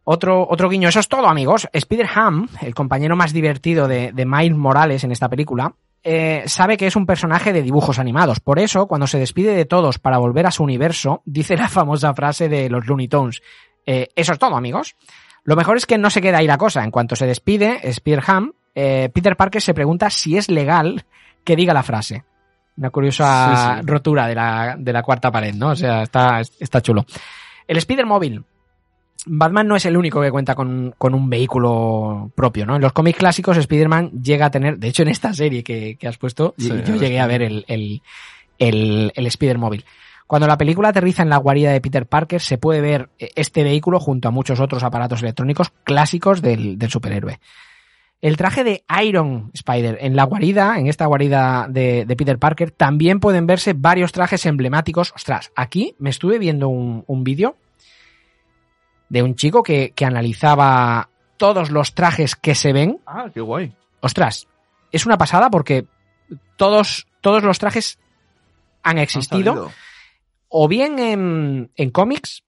Otro, otro guiño, eso es todo, amigos. Spider-Ham, el compañero más divertido de, de Miles Morales en esta película, eh, sabe que es un personaje de dibujos animados. Por eso, cuando se despide de todos para volver a su universo, dice la famosa frase de los Looney Tunes. eh, eso es todo, amigos. Lo mejor es que no se queda ahí la cosa. En cuanto se despide, Spearham, eh, Peter Parker se pregunta si es legal que diga la frase. Una curiosa Sí, sí. rotura de la, de la cuarta pared, ¿no? O sea, está, está chulo. El Spider Móvil. Batman no es el único que cuenta con, con un vehículo propio, ¿no? En los cómics clásicos, Spider-Man llega a tener, de hecho, en esta serie que, que has puesto, Sí, yo llegué a ver el, el, el, el Spider Móvil. Cuando la película aterriza en la guarida de Peter Parker, se puede ver este vehículo junto a muchos otros aparatos electrónicos clásicos del, del superhéroe. El traje de Iron Spider en la guarida, en esta guarida de, de Peter Parker, también pueden verse varios trajes emblemáticos. Ostras, aquí me estuve viendo un, un vídeo de un chico que, que analizaba todos los trajes que se ven. Ah, qué guay. Ostras, es una pasada porque todos, todos los trajes han existido Han o bien en, en cómics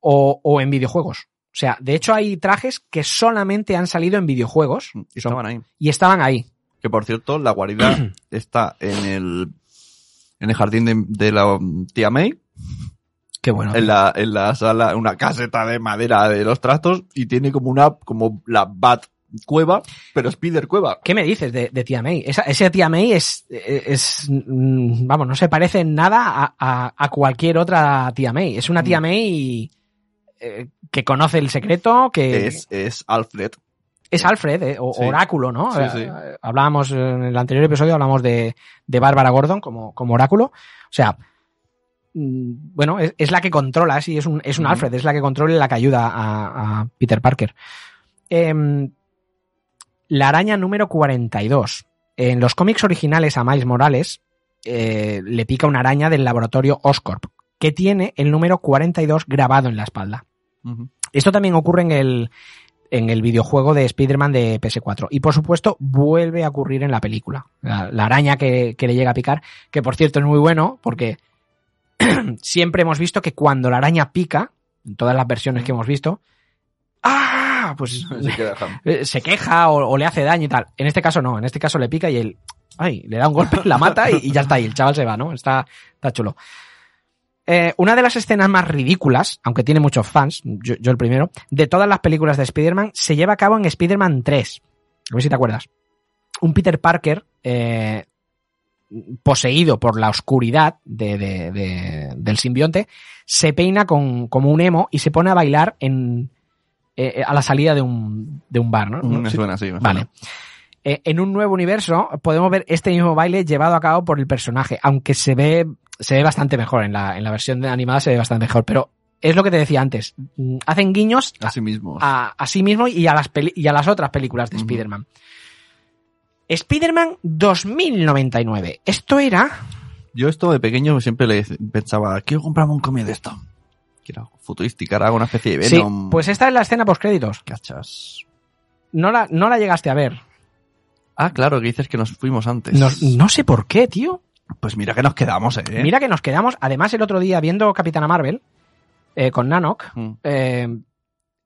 o, o en videojuegos. O sea, de hecho hay trajes que solamente han salido en videojuegos Y estaban ahí. y estaban ahí. Que por cierto, la guarida está en el en el jardín de, de la tía May, Qué bueno. en la, en la sala, una caseta de madera de los trastos, y tiene como una, como la Bat cueva, pero Spider cueva. ¿Qué me dices de, de tía May? Esa, esa tía May es, es, mm, vamos, no se parece en nada a, a- a cualquier otra tía May. Es una tía Mm. May eh, que conoce el secreto, que Es, es Alfred. es Alfred, eh, o Sí. Oráculo, ¿no? Sí, sí. eh, Hablábamos en el anterior episodio, hablamos de, de Bárbara Gordon como, como Oráculo. O sea, bueno, es, es la que controla, sí, es un, es un. Alfred, es la que controla y la que ayuda a, a Peter Parker. em, la araña número 42. En los cómics originales a Miles Morales eh, le pica una araña del laboratorio Oscorp, que tiene el número 42 grabado en la espalda. Esto también ocurre en el, en el videojuego de Spider-Man de PS4. Y por supuesto, vuelve a ocurrir en la película. La, la araña que, que le llega a picar, que por cierto es muy bueno, porque siempre hemos visto que cuando la araña pica, en todas las versiones que hemos visto, ¡ah! Pues Se queda jam. eh, se queja o, o le hace daño y tal. En este caso no, en este caso le pica y él, ay, le da un golpe, la mata y, y ya está, y el chaval se va, ¿no? Está, está chulo. Eh, una de las escenas más ridículas, aunque tiene muchos fans, yo, yo el primero, de todas las películas de Spider-Man, se lleva a cabo en Spider-Man 3. A ver si te acuerdas. Un Peter Parker eh, poseído por la oscuridad de- de- de- del simbionte, se peina con, como un emo y se pone a bailar en, eh, a la salida de un, de un bar, ¿no? Me Sí. suena así. me Vale. suena. Eh, en un nuevo universo podemos ver este mismo baile llevado a cabo por el personaje, aunque se ve, se ve bastante mejor en la, en la versión animada se ve bastante mejor, pero es lo que te decía antes, mm, hacen guiños a, Así mismo. a, a sí mismo y a las peli- y a las otras películas de Ujú. Spider-Man. Spider-Man 2099. Esto era Yo esto de pequeño siempre le pensaba, quiero comprarme un cómic de esto. Quiero futurística, era una especie de Sí, Venom. pues esta es la escena post créditos. Cachas. No la, no la llegaste a ver. Ah, claro, que dices que nos fuimos antes. No, no sé por qué, tío. Pues mira que nos quedamos, eh. Mira que nos quedamos, además el otro día viendo Capitana Marvel eh, con Nanok, Mm. eh,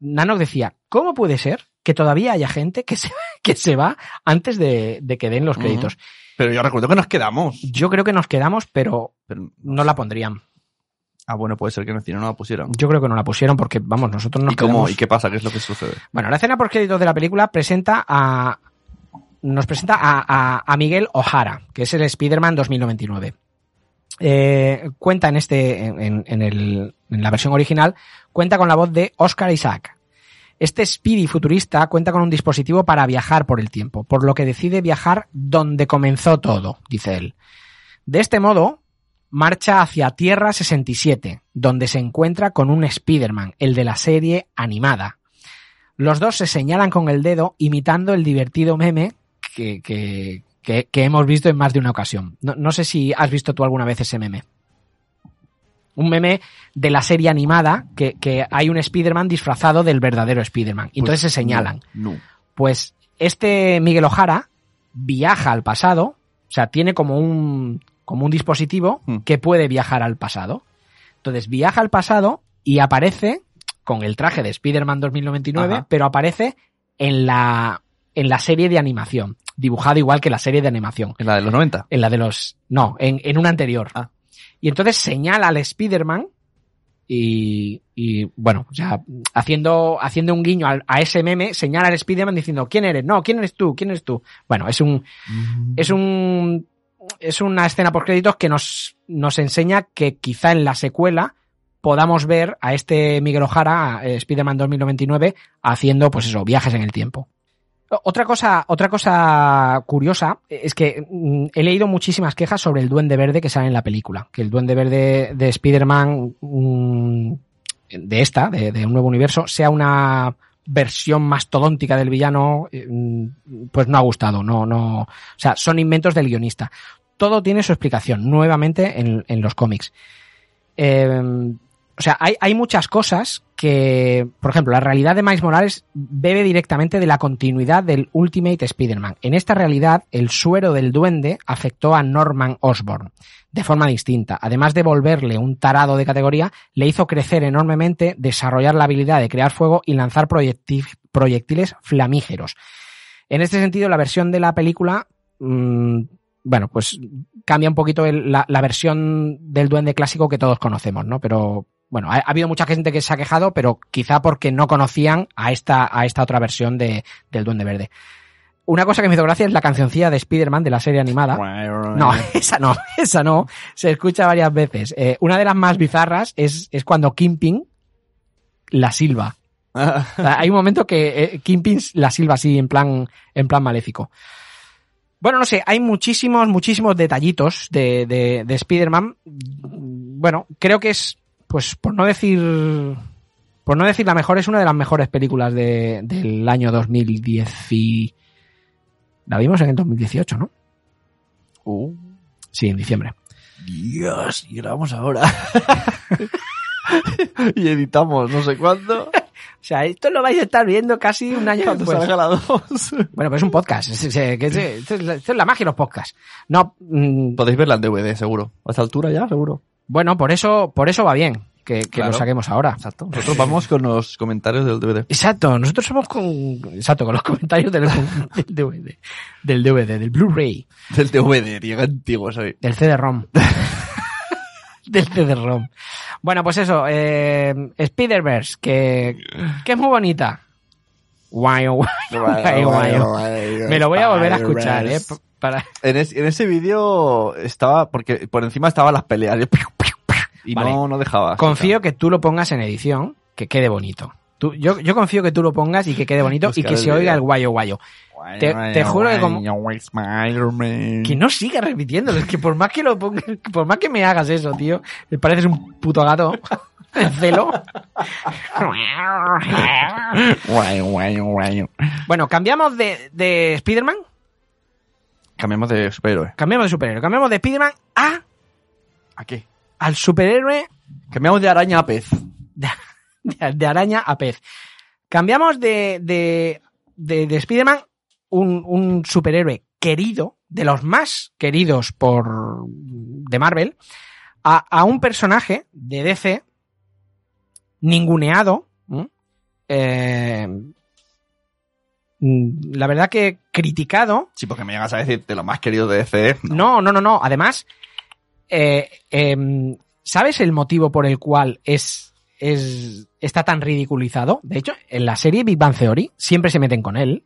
Nanok decía, ¿cómo puede ser que todavía haya gente que se, que se va antes de, de que den los créditos? Pero yo recuerdo que nos quedamos. Yo creo que nos quedamos, pero Pero- no la pondrían. Ah, bueno, puede ser que en el cine no la pusieron. Yo creo que no la pusieron porque, vamos, nosotros nos ¿Y cómo? quedamos... ¿Y qué pasa? ¿Qué es lo que sucede? Bueno, la escena por créditos de la película presenta a. Nos presenta a, a- a Miguel O'Hara, que es el Spider-Man 2099. Eh, cuenta en este, en, en el- en la versión original, cuenta con la voz de Oscar Isaac. Este Speedy futurista cuenta con un dispositivo para viajar por el tiempo, por lo que decide viajar donde comenzó todo, dice él. De este modo, marcha hacia Tierra 67, donde se encuentra con un Spider-Man, el de la serie animada. Los dos se señalan con el dedo imitando el divertido meme que, que, que- hemos visto en más de una ocasión. No sé si has visto tú alguna vez ese meme. Un meme de la serie animada que, que hay un Spider-Man disfrazado del verdadero Spider-Man. Y entonces Pues se señalan. No. no. Pues este Miguel Ojara viaja al pasado, o sea, tiene como un, como un dispositivo Hmm. que puede viajar al pasado. Entonces viaja al pasado y aparece con el traje de Spider-Man 2099, Ajá. pero aparece en la, en la serie de animación, dibujado igual que la serie de animación. ¿En la de los 90? En la de los. No, en, en una anterior. Ah. Y entonces señala al Spider-Man y, y, bueno, o sea, haciendo, haciendo un guiño al- a ese meme, señala al Spider-Man diciendo, ¿quién eres? No, ¿quién eres tú? ¿Quién eres tú? Bueno, es un, es un, es una escena por créditos que nos, nos enseña que quizá en la secuela podamos ver a este Miguel Ojara, eh, Spider-Man 2099, haciendo, pues eso, viajes en el tiempo. Otra cosa, otra cosa curiosa es que mm, he leído muchísimas quejas sobre el Duende Verde que sale en la película. Que el Duende Verde de Spider-Man mm, de esta, de, de un nuevo universo, sea una versión mastodóntica del villano, eh, mm, pues no ha gustado. No, no, o sea, son inventos del guionista. Todo tiene su explicación, nuevamente en, en los cómics. Eh, o sea, hay, hay muchas cosas que, por ejemplo, la realidad de Miles Morales bebe directamente de la continuidad del Ultimate Spider-Man. En esta realidad, el suero del duende afectó a Norman Osborn de forma distinta. Además de volverle un tarado de categoría, le hizo crecer enormemente, desarrollar la habilidad de crear fuego y lanzar proyecti- proyectiles flamígeros. En este sentido, la versión de la película, mmm, bueno, pues cambia un poquito la, la versión del duende clásico que todos conocemos, ¿no? Pero bueno, ha, ha habido mucha gente que se ha quejado, pero quizá porque no conocían a esta, a esta otra versión de, del duende verde. Una cosa que me hizo gracia es la cancioncilla de Spider-Man de la serie animada. No, esa no, esa no. Se escucha varias veces. Eh, una de las más bizarras es, es cuando Kimping la silba. O sea, Hay un momento que eh, Kingpin la silba así en plan, en plan maléfico. Bueno, no sé, hay muchísimos, muchísimos detallitos de, de, de Spider-Man. Bueno, creo que es, pues por no decir por no decir la mejor, es una de las mejores películas de- del año 2010 y... La vimos en el 2018, ¿no? Uh, Sí, en diciembre. Dios, y grabamos ahora. y editamos no sé cuándo. O sea, esto lo vais a estar viendo casi un año después. salga la 2. Bueno, pues es un podcast. Esto es la- magia de los podcasts. No, mm, Podéis verla en DVD, seguro. A esta altura ya, seguro. Bueno, por eso, por eso va bien que, que Claro. lo saquemos ahora. Exacto. Nosotros vamos con los comentarios del DVD. Exacto, nosotros somos con, exacto, con los comentarios del, del DVD, del DVD, del Blu-ray, Del DVD, tío, qué antiguo soy. del CD-ROM. del CD-ROM. Bueno, pues eso, eh, Spider-Verse, que, que es muy bonita. Guay, guay, guay, guay. Me lo voy a volver a escuchar, eh. Para... En, es- en ese vídeo estaba, porque por encima estaban las peleas. y- Y Vale. no, no dejaba. Confío que tú lo pongas en edición, que quede bonito. Tú, yo, yo confío que tú lo pongas y que quede bonito y que se oiga el guayo guayo. Te- te juro que como- Que no siga repitiéndolo, es que por más que lo ponga, por más que me hagas eso, tío, me pareces un puto gato. El celo. Bueno, cambiamos de, de Spider-Man, Cambiamos de superhéroe. cambiamos de superhéroe, cambiamos de Spider-Man a ¿A qué? al superhéroe Cambiamos de araña a pez. de, de- de araña a pez. Cambiamos de, de, de, de Spider-Man un, un superhéroe querido, de los más queridos por de Marvel, a, a un personaje de DC ninguneado. Eh, la verdad que criticado. Sí, porque me llegas a decir de lo más querido de DC. No, no, no, no. Además, eh, em, ¿sabes el motivo por el cual es, es, está tan ridiculizado? De hecho, en la serie Big Bang Theory siempre se meten con él.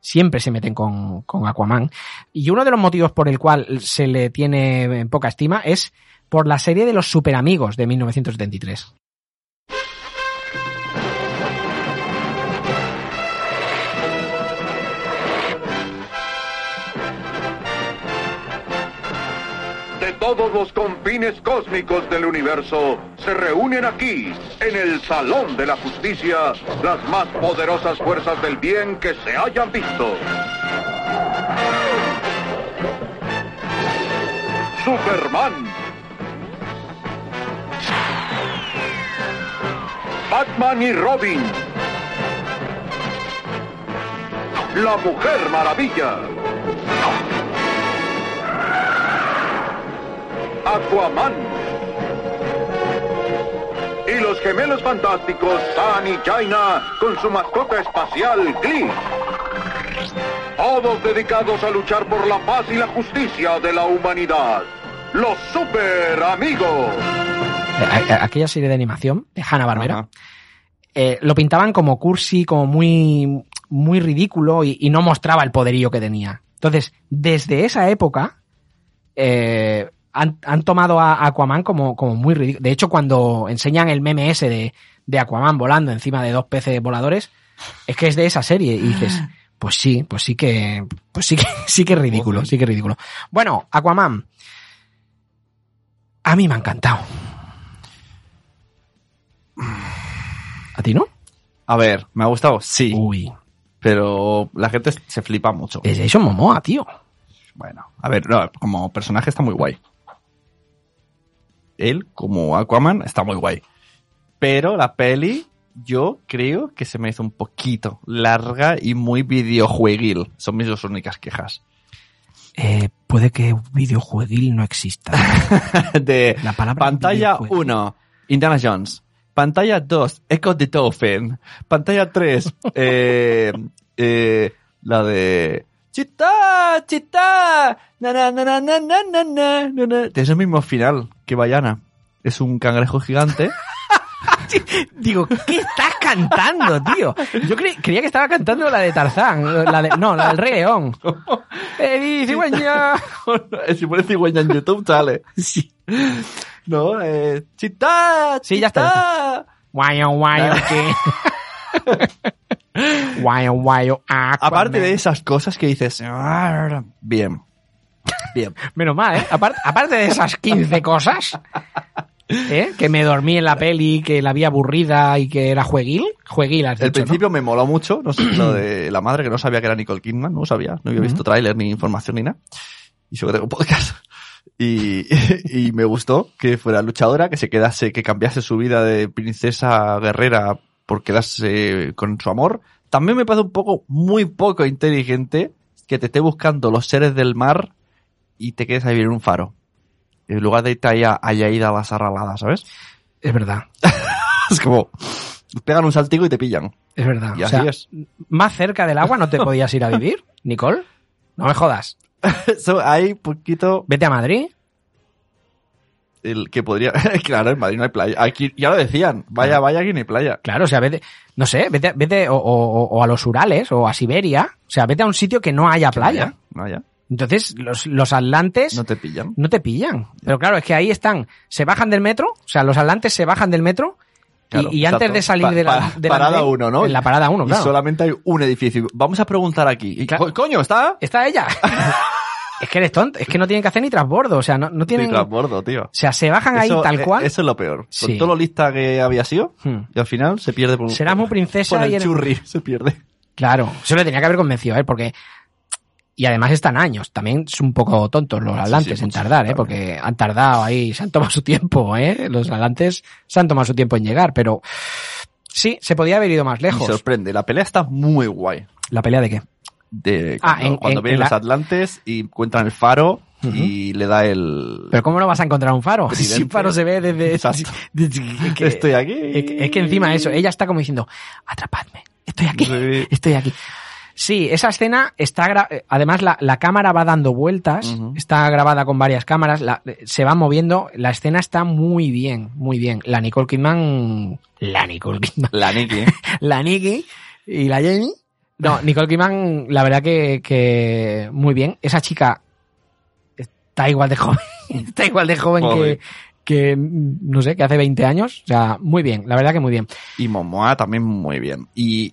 Siempre se meten con, con Aquaman. Y uno de los motivos por el cual se le tiene en poca estima es por la serie de los superamigos de 1973. Todos los confines cósmicos del universo se reúnen aquí, en el Salón de la Justicia, las más poderosas fuerzas del bien que se hayan visto. Superman. Batman y Robin. La Mujer Maravilla. Aquaman. Y los gemelos fantásticos San y Jaina con su mascota espacial Glee. Todos dedicados a luchar por la paz y la justicia de la humanidad. Los super amigos. Eh, aquella serie de animación de Hanna-Barbera. Ajá. eh, lo pintaban como cursi, como muy, muy ridículo y, y no mostraba el poderío que tenía. Entonces, desde esa época, eh, han, han tomado a Aquaman como, como muy ridículo. De hecho, cuando enseñan el meme ese de, de Aquaman volando encima de dos peces voladores, es que es de esa serie y dices, pues sí, pues sí que, pues sí que, sí que es ridículo, sí que es ridículo. Bueno, Aquaman. A mí me ha encantado. ¿A ti no? A ver, ¿me ha gustado? Sí. Uy. Pero la gente se flipa mucho. Es Jason Momoa, tío. Bueno, a ver, no, como personaje está muy guay. Él, como Aquaman, está muy guay. Pero la peli, yo creo que se me hizo un poquito larga y muy videojueguil. Son mis dos únicas quejas. Eh, puede que videojueguil no exista. De La palabra pantalla videojuego. 1, Indiana Jones. Pantalla 2, Echo the Dolphin. Pantalla 3, eh, eh, la de... ¡Chita! ¡Chita! Na, na, na, na, na, na, na, na. Es el mismo final que Bayana. Es un cangrejo gigante. Digo, ¿qué estás cantando, tío? Yo cre creía que estaba cantando la de Tarzán, la de, no, la del Rey León. ¡Eh, cigüeña! si pones cigüeña en YouTube, sale. Sí. No, eh, chita, chita. Sí, ya está. Guayo, guayo, que... Guayo, guayo, Aquaman. Aparte de esas cosas que dices... "Ah, Bien. Bien. Menos mal, ¿eh? Aparte, aparte de esas 15 cosas, ¿eh? Que me dormí en la peli, que la vi aburrida y que era jueguil. Jueguil, has El dicho, ¿no? principio me moló mucho, no sé, lo de la madre que no sabía que era Nicole Kidman, no sabía, no había visto tráiler ni información ni nada. Y solo tengo podcast. Y, y me gustó que fuera luchadora, que se quedase, que cambiase su vida de princesa guerrera por quedarse con su amor. También me parece un poco, muy poco inteligente que te esté buscando los seres del mar y te quedes a vivir en un faro. En lugar de irte ahí a, a Yaida a las arraladas, ¿sabes? Es verdad, Es como, pegan un saltigo y te pillan. es verdad. Y O así sea, es. más cerca del agua no te podías ir a vivir, Nicole. No me jodas. Eso, hay poquito Vete a Madrid. El que podría. claro, en Madrid no hay playa. Aquí ya lo decían. Vaya, vaya, aquí no hay playa. Claro, o sea, vete, no sé, vete, vete o, o- o a los Urales o a Siberia. O sea, vete a un sitio que no haya playa. No haya. Entonces, los, los atlantes No no, te pillan. te pillan. Pero claro, es que ahí están, se bajan del metro, o sea, los atlantes se bajan del metro y- Claro, y, antes de salir de la, de parada uno, ¿no? En la parada uno, Y claro. solamente hay un edificio. Vamos a preguntar aquí. Y, Claro. co- Coño, está. Está ella. es que eres tonto, es que no tienen que hacer ni transbordo, o sea, no, no tienen... Sí, transbordo, tío. o sea, se bajan ahí tal eh, cual. Eso es lo peor. Sí. Con todo lo lista que había sido, Hmm. y al final se pierde por un. Serás muy princesa por el y churri, se pierde. Claro, eso le tenía que haber convencido, ¿eh? Porque. Y además están años. También son un poco tontos los atlantes sí, en tardar, ¿eh? Porque han tardado ahí, se han tomado su tiempo, ¿eh? Los atlantes se han tomado su tiempo en llegar, pero. Sí, se podía haber ido más Me lejos. sorprende. La pelea está muy guay. ¿La pelea de qué? De Ah, cuando, en- cuando en- vienen en los la- atlantes y encuentran el faro y le da el. Pero ¿cómo no vas a encontrar un faro? Si un faro se ve desde... Que- Estoy aquí. Es que, es que encima eso, ella está como diciendo, atrapadme, estoy aquí, Sí. estoy aquí. Sí, esa escena está, gra- además la, la cámara va dando vueltas, está grabada con varias cámaras, la- se va moviendo, la escena está muy bien, muy bien. La Nicole Kidman, la Nicole Kidman, La Nikki. la Nikki y la Jamie. No, Nicole Kidman, la verdad que, que muy bien. Esa chica está igual de joven, está igual de joven que, Joder. que, no sé, que hace 20 años. O sea, muy bien, la verdad que muy bien. Y Momoa también muy bien. Y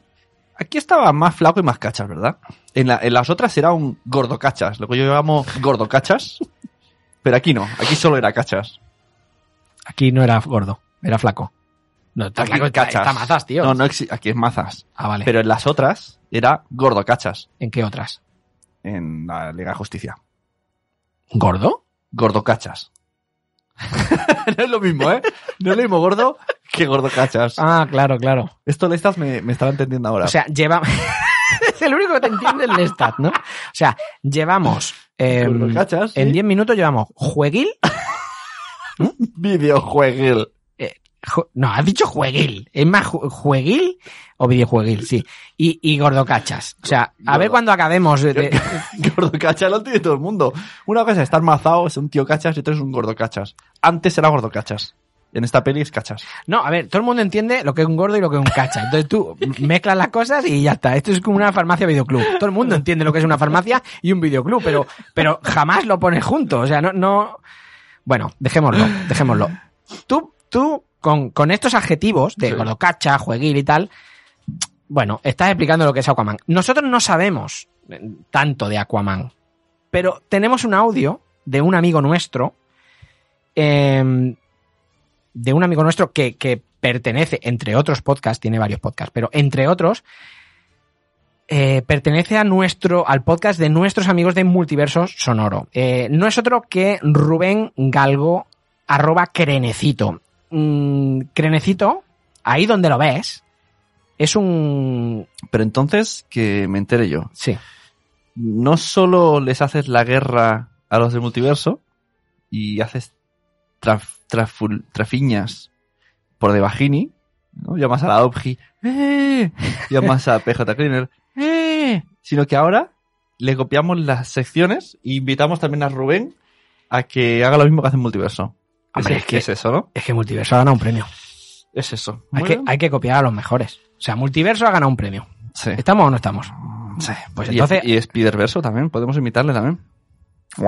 aquí estaba más flaco y más cachas, ¿verdad? En, la- en las otras era un gordo cachas, lo que yo llamo gordo cachas. Pero aquí no, aquí solo era cachas. Aquí no era gordo, era flaco. No, está Aquí flaco, está, cachas. está mazas, tío. No, no aquí es mazas. Ah, vale. Pero en las otras era gordo cachas. ¿En qué otras? En la Liga de Justicia. ¿Gordo? Gordo cachas. no es lo mismo, ¿eh? No es lo mismo gordo que gordo cachas. Ah, claro, claro. Esto Lestas me, me estaba entendiendo ahora. O sea, lleva... es el único que te entiende el Lestat, ¿no? O sea, llevamos... eh, Gordo cachas, en 10 minutos llevamos jueguil... videojueguil. No, has dicho jueguil. Es más, ju- jueguil o videojueguil, sí. Y, y gordocachas. O sea, a Gordo. ver cuando acabemos de- de, Gordo cachas lo tiene todo el mundo. Una cosa es estar mazado, es un tío cachas y otro es un gordo cachas. Antes era gordo cachas. En esta peli es cachas. No, a ver, todo el mundo entiende lo que es un gordo y lo que es un cacha. Entonces tú mezclas las cosas y ya está. Esto es como una farmacia videoclub. Todo el mundo entiende lo que es una farmacia y un videoclub, pero, pero jamás lo pones junto. O sea, no, no. Bueno, dejémoslo, dejémoslo. Tú, tú, con, con estos adjetivos de Sí. gordo cacha, jueguil y tal, bueno, estás explicando lo que es Aquaman. Nosotros no sabemos eh, tanto de Aquaman, pero tenemos un audio de un amigo nuestro em, de un amigo nuestro que, que pertenece, entre otros podcasts, tiene varios podcasts, pero entre otros, eh, pertenece a nuestro, al podcast de nuestros amigos de Multiverso Sonoro. Eh, no es otro que Rubén Galgo, arroba Crenecito. Mm, Crenecito, ahí donde lo ves, es un... Pero entonces, que me entere yo. Sí, No solo les haces la guerra a los del multiverso y haces traf- traful- trafiñas por debajini, ¿no? Llamas a la Obji, ¡eh! Llamas a PJ Cleaner, ¡eh! Sino que ahora le copiamos las secciones e invitamos también a Rubén a que haga lo mismo que hace en multiverso. Hombre, es, es que- es eso, ¿no? es que Multiverso ha ganado un premio. Es eso. Hay que, hay que copiar a los mejores. O sea, Multiverso ha ganado un premio. Sí. ¿Estamos o no estamos? Sí, Pues y- entonces- Y, Spider-Verso también, podemos imitarle también.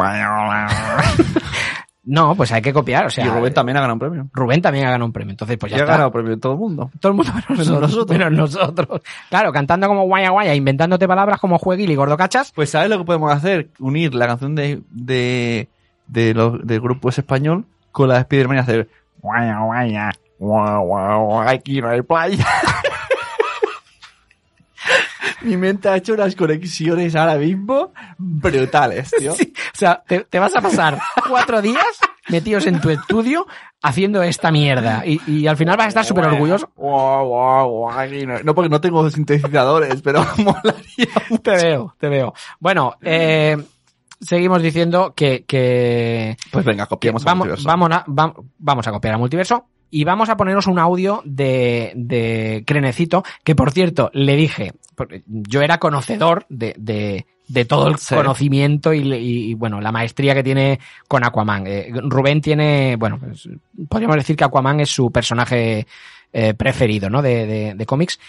No, pues hay que copiar. O sea, y Rubén también ha ganado un premio. Rubén también ha ganado un premio. Entonces, pues y ya ha está. ganado premio todo el mundo. Todo el mundo menos nosotros. nosotros. Menos nosotros. Claro, cantando como guaya guaya, inventándote palabras como jueguil y gordocachas. Pues ¿sabes lo que podemos hacer? Unir la canción de, de, de del grupo es español con la de Spider-Man y hacer... Guaya, guaya. Guau, guau, Aquí no hay playa. Mi mente ha hecho unas conexiones ahora mismo brutales, tío. Sí, o sea, te, te vas a pasar cuatro días metidos en tu estudio haciendo esta mierda. Y, y al final vas a estar súper orgulloso. No, no, porque no tengo sintetizadores, pero molaría mucho. Te veo, te veo. Bueno, eh, seguimos diciendo que, que, Pues venga, que copiamos el vamos, multiverso. vamos, a, vam- vamos a copiar al multiverso y vamos a poneros un audio de, de Crenecito, que por cierto, le dije, yo era conocedor de, de, de todo el Sí. conocimiento y, y, bueno, la maestría que tiene con Aquaman. Eh, Rubén tiene, bueno, pues, podríamos decir que Aquaman es su personaje eh, preferido, ¿no? De, de, de cómics.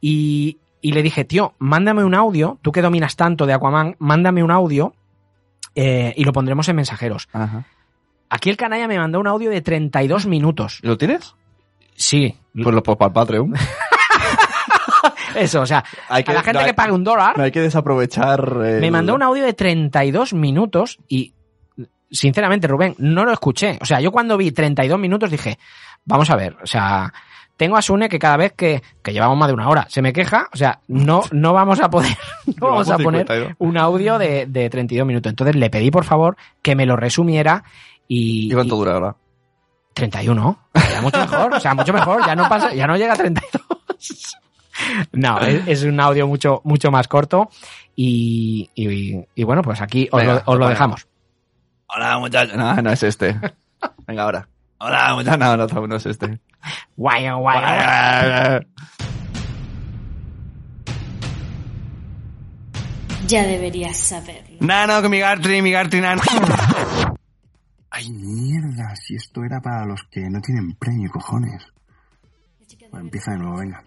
Y, y le dije, tío, mándame un audio, tú que dominas tanto de Aquaman, mándame un audio eh, y lo pondremos en mensajeros. Ajá. Aquí el canalla me mandó un audio de 32 minutos. ¿Lo tienes? Sí. Pues lo pongo para el Patreon. Eso, o sea, Hay a la gente no hay- que pague un dólar, No hay que desaprovechar. el- me mandó un audio de 32 minutos y, sinceramente, Rubén, no lo escuché. O sea, yo cuando vi 32 minutos dije, vamos a ver, o sea, tengo a Sune que cada vez que, que llevamos más de una hora se me queja, o sea, no, no vamos a poder, no vamos a poner 52. un audio de, de 32 minutos. Entonces le pedí, por favor, que me lo resumiera y... ¿Y cuánto dura ahora? 31. Ya mucho mejor, o sea, mucho mejor, ya no pasa, ya no llega a 32. No, es, es un audio mucho, mucho más corto y, y, y bueno, pues aquí os, Venga, lo, os lo dejamos. Hola, muchachos. No, no es este. Venga, ahora. Hola, muchachos. No, no, no es este. Guay, guay, guay. Ya deberías saberlo. Nano, que mi Gartry, mi Gartry, nano. Ay, mierda, si esto era para los que no tienen premio, cojones. Bueno, empieza de nuevo, venga.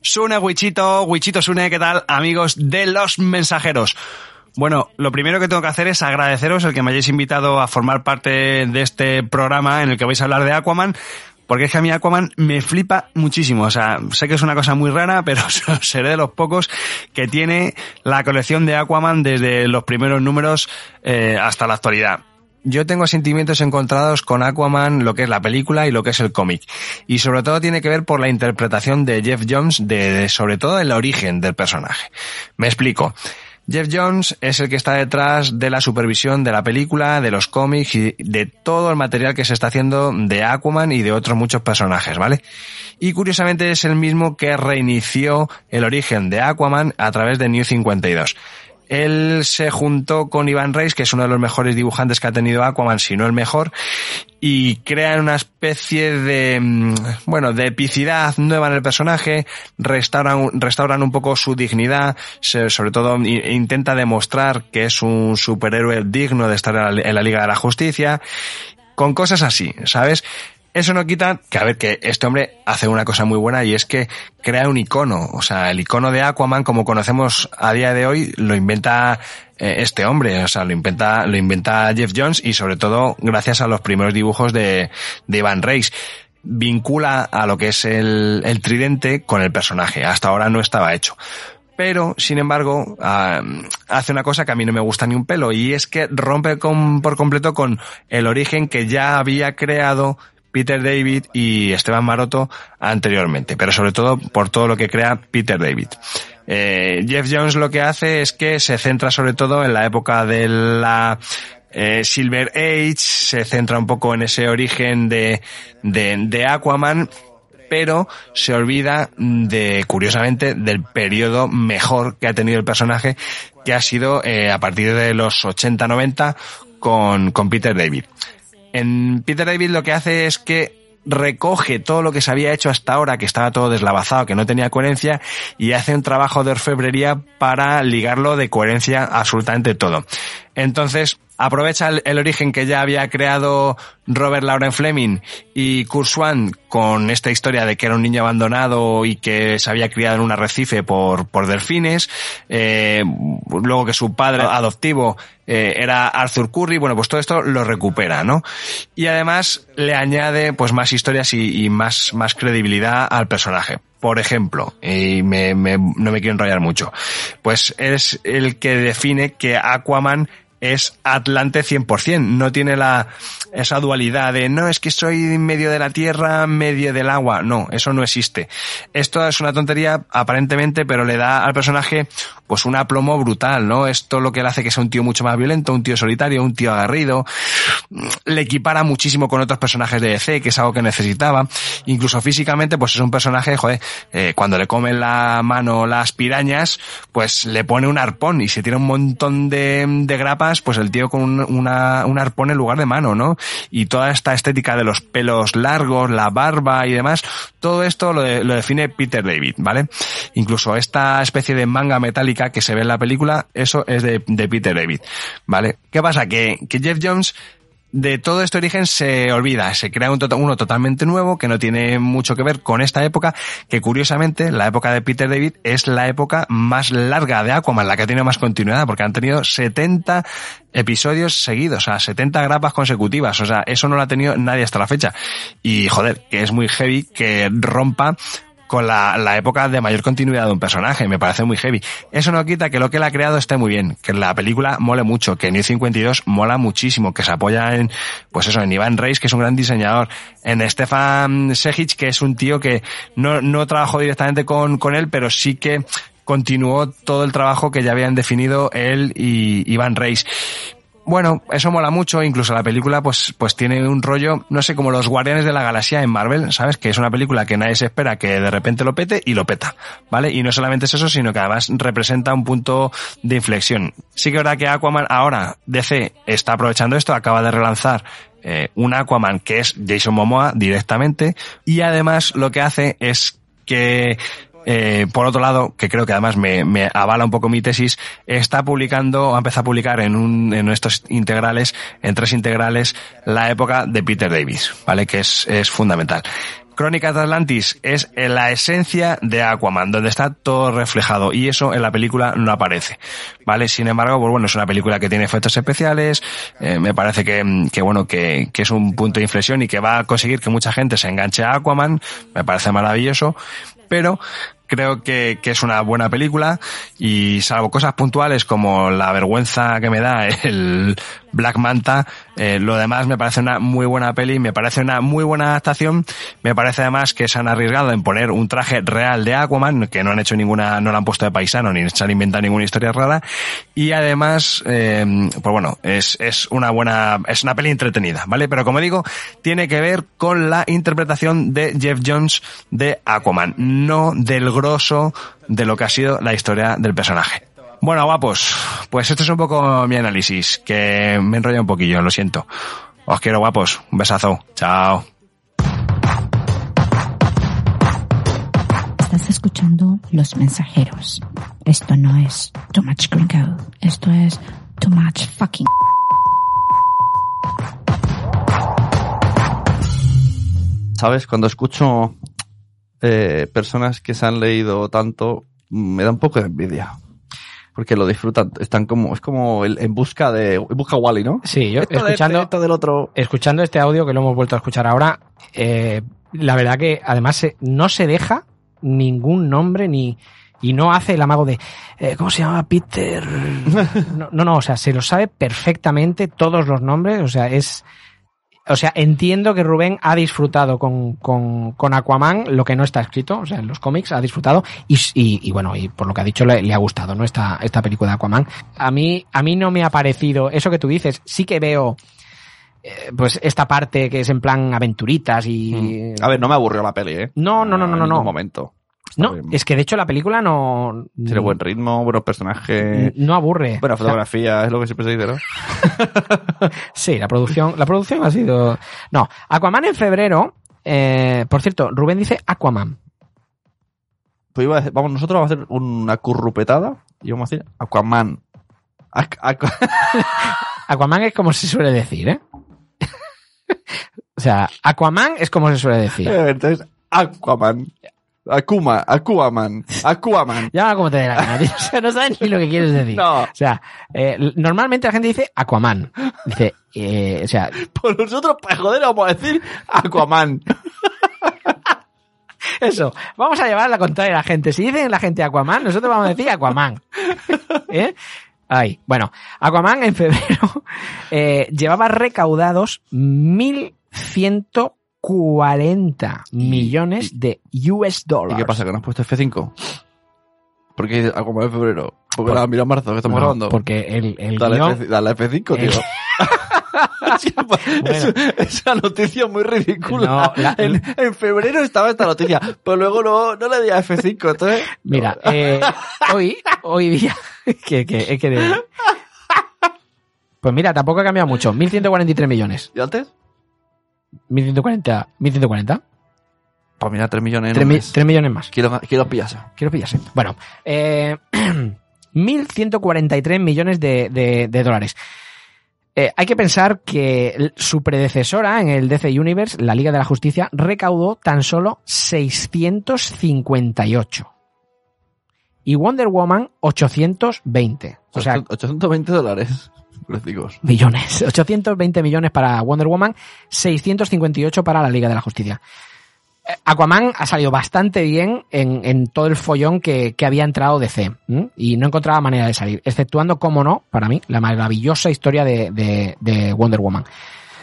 Sune, Wichito, Wichito Sune, ¿qué tal? Amigos de los mensajeros. Bueno, lo primero que tengo que hacer es agradeceros el que me hayáis invitado a formar parte de este programa en el que vais a hablar de Aquaman, porque es que a mí Aquaman me flipa muchísimo. O sea, sé que es una cosa muy rara, pero seré de los pocos que tiene la colección de Aquaman desde los primeros números eh, hasta la actualidad. Yo tengo sentimientos encontrados con Aquaman, lo que es la película y lo que es el cómic. Y sobre todo tiene que ver por la interpretación de Jeff Jones de, de sobre todo el origen del personaje. Me explico. Jeff Jones es el que está detrás de la supervisión de la película, de los cómics y de todo el material que se está haciendo de Aquaman y de otros muchos personajes, ¿vale? Y curiosamente es el mismo que reinició el origen de Aquaman a través de New 52. Él se juntó con Ivan Reis, que es uno de los mejores dibujantes que ha tenido Aquaman, si no el mejor, y crean una especie de, mm, bueno, de epicidad nueva en el personaje, restauran, restauran un poco su dignidad, sobre todo intenta demostrar que es un superhéroe digno de estar en la Liga de la Justicia, con cosas así, ¿sabes? Eso no quita que, a ver, que este hombre hace una cosa muy buena y es que crea un icono. O sea, el icono de Aquaman, como conocemos a día de hoy, lo inventa eh, este hombre. O sea, lo inventa, lo inventa Jeff Jones y sobre todo gracias a los primeros dibujos de, de Ivan Reis. Vincula a lo que es el, el tridente con el personaje. Hasta ahora no estaba hecho pero sin embargo hace una cosa que a mí no me gusta ni un pelo y es que rompe con- por completo con el origen que ya había creado Peter David y Esteban Maroto anteriormente, pero sobre todo por todo lo que crea Peter David. Eh, Jeff Jones lo que hace es que se centra sobre todo en la época de la eh, Silver Age, se centra un poco en ese origen de, de, de Aquaman, pero se olvida de, curiosamente, del periodo mejor que ha tenido el personaje, que ha sido eh, a partir de los 80-90 con, con Peter David. En Peter David lo que hace es que recoge todo lo que se había hecho hasta ahora, que estaba todo deslavazado, que no tenía coherencia, y hace un trabajo de orfebrería para ligarlo de coherencia absolutamente todo. Entonces, aprovecha el, origen que ya había creado Robert Lauren Fleming y Kurt Swan con esta historia de que era un niño abandonado y que se había criado en un arrecife por, por delfines, eh, luego que su padre adoptivo eh, era Arthur Curry, bueno, pues todo esto lo recupera, ¿no? Y además le añade pues más historias y, y más, más credibilidad al personaje. Por ejemplo, y me, me- no me quiero enrollar mucho, pues es el que define que Aquaman es Atlante 100%. No tiene la, esa dualidad de no, es que soy medio de la tierra, medio del agua. No, eso no existe. Esto es una tontería aparentemente, pero le da al personaje pues un aplomo brutal, ¿no? Esto lo que le hace que sea un tío mucho más violento, un tío solitario, un tío agarrido. Le equipara muchísimo con otros personajes de DC, que es algo que necesitaba. Incluso físicamente, pues es un personaje, joder, eh, cuando le comen la mano las pirañas, pues le pone un arpón y se tira un montón de, de grapas, pues el tío con un, una, un arpón en lugar de mano, ¿no? Y toda esta estética de los pelos largos, la barba y demás, todo esto lo, de- lo define Peter David, ¿vale? Incluso esta especie de manga metálica que se ve en la película, eso es de, Peter David, ¿vale? ¿Qué pasa? Que, que Jeff Jones de todo este origen se olvida, se crea un tota- uno totalmente nuevo que no tiene mucho que ver con esta época, que curiosamente la época de Peter David es la época más larga de Aquaman, la que tenido más continuidad, porque han tenido 70 episodios seguidos, o sea, 70 grapas consecutivas, o sea, eso no lo ha tenido nadie hasta la fecha. Y joder, que es muy heavy que rompa con la, la época de mayor continuidad de un personaje, me parece muy heavy. Eso no quita que lo que él ha creado esté muy bien, que la película mole mucho, que New 52 mola muchísimo, que se apoya en, pues eso, en Iván Reis, que es un gran diseñador, en Stefan Sejic, que es un tío que no, no trabajó directamente con, con él, pero sí que continuó todo el trabajo que ya habían definido él y Iván Reis. Bueno, eso mola mucho, incluso la película pues, pues tiene un rollo, no sé, como los Guardianes de la Galaxia en Marvel, ¿sabes? Que es una película que nadie se espera que de repente lo pete y lo peta, ¿vale? Y no solamente es eso, sino que además representa un punto de inflexión. Sí que es verdad que Aquaman ahora, DC, está aprovechando esto, acaba de relanzar eh, un Aquaman que es Jason Momoa directamente y además lo que hace es que eh, por otro lado, que creo que además me, me avala un poco mi tesis, está publicando, ha empezado a publicar en un, en estos integrales, en tres integrales, la época de Peter Davis, ¿vale? Que es, es fundamental. Crónicas de Atlantis es la esencia de Aquaman, donde está todo reflejado y eso en la película no aparece, ¿vale? Sin embargo, pues bueno, es una película que tiene efectos especiales, eh, me parece que, que bueno, que, que es un punto de inflexión y que va a conseguir que mucha gente se enganche a Aquaman, me parece maravilloso, pero creo que, que es una buena película y salvo cosas puntuales como la vergüenza que me da el Black Manta, eh, lo demás me parece una muy buena peli, me parece una muy buena adaptación, me parece además que se han arriesgado en poner un traje real de Aquaman, que no han hecho ninguna, no lo han puesto de paisano ni se han inventado ninguna historia rara y además, eh, pues bueno, es, es una buena, es una peli entretenida, ¿vale? Pero como digo, tiene que ver con la interpretación de Jeff Jones de Aquaman, no del grosso de lo que ha sido la historia del personaje. Bueno, guapos, pues este es un poco mi análisis, que me enrolla un poquillo, lo siento. Os quiero, guapos. Un besazo. Chao. Estás escuchando Los Mensajeros. Esto no es Too Much Gringo. Esto es Too Much Fucking. ¿Sabes? Cuando escucho eh, personas que se han leído tanto, me da un poco de envidia. Porque lo disfrutan, están como, es como el- en busca de, en busca Wally, ¿no? Sí, yo Esto de escuchando, este, esto del otro. escuchando este audio que lo hemos vuelto a escuchar ahora, eh, la verdad que además se- no se deja ningún nombre ni y no hace el amago de eh, ¿cómo se llama Peter? No, no, no, o sea, se lo sabe perfectamente todos los nombres, o sea, es o sea, entiendo que Rubén ha disfrutado con, con, con Aquaman lo que no está escrito, o sea, en los cómics ha disfrutado y, y, y bueno, y por lo que ha dicho le, le ha gustado, ¿no? Esta, esta película de Aquaman. A mí, a mí no me ha parecido, eso que tú dices, sí que veo eh, pues esta parte que es en plan aventuritas y... A ver, no me aburrió la peli, ¿eh? No, no, no, no, En no. ningún no. momento. No, es que de hecho la película no... Tiene buen ritmo, buenos personajes. No aburre. Buena O sea, fotografía, es lo que siempre se dice, ¿no? Sí, la producción, la producción ha sido. No, Aquaman en febrero. eh, por cierto, Rubén dice Aquaman. Pues iba a decir- vamos, nosotros vamos a hacer una currupetada y vamos a decir Aquaman. Aqu- aqu- Aquaman es como se suele decir, ¿eh? o sea, Aquaman es como se suele decir. Entonces, Aquaman. Akuma, Aquaman, Aquaman. Llama como te dé la gana, tío. O sea, no sabes ni lo que quieres decir. No. O sea, eh, normalmente la gente dice Aquaman. Dice, eh, o sea, Pues nosotros, para joder, vamos a decir Aquaman. eso. Vamos a llevar la contraria a la gente. Si dicen la gente Aquaman, nosotros vamos a decir Aquaman. ¿Eh? Ay, bueno, Aquaman en febrero eh, llevaba recaudados 1.140 millones de US ¿Y dólares. qué pasa? ¿Que no has puesto F5? Porque más de febrero. Porque la mira marzo que estamos No, grabando. porque el, el Dale, guión- F, dale F5, tío. Es- esa noticia muy ridícula. No, la- en, en febrero estaba esta noticia, pero luego no, no le di a F5, entonces... Mira, eh, hoy, hoy día, que, que, es que de- Pues mira, tampoco ha cambiado mucho. 1.143 millones. ¿Y antes? 1.140. 1.140. Pues mira, 3 millones. en 3, un mes. millones más. Quiero, quiero pillarse. Quiero pillarse. Bueno, eh, 1.143 millones de, de- de dólares. Eh, hay que pensar que su predecesora en el DC Universe, la Liga de la Justicia, recaudó tan solo 658. Y Wonder Woman 820. O sea, 820 dólares. Digo. millones. 820 millones para Wonder Woman, 658 para la Liga de la Justicia. Eh, Aquaman ha salido bastante bien en, en todo el follón que, que había entrado DC ¿m? y no encontraba manera de salir, exceptuando, como no, para mí, la maravillosa historia de, de- de Wonder Woman.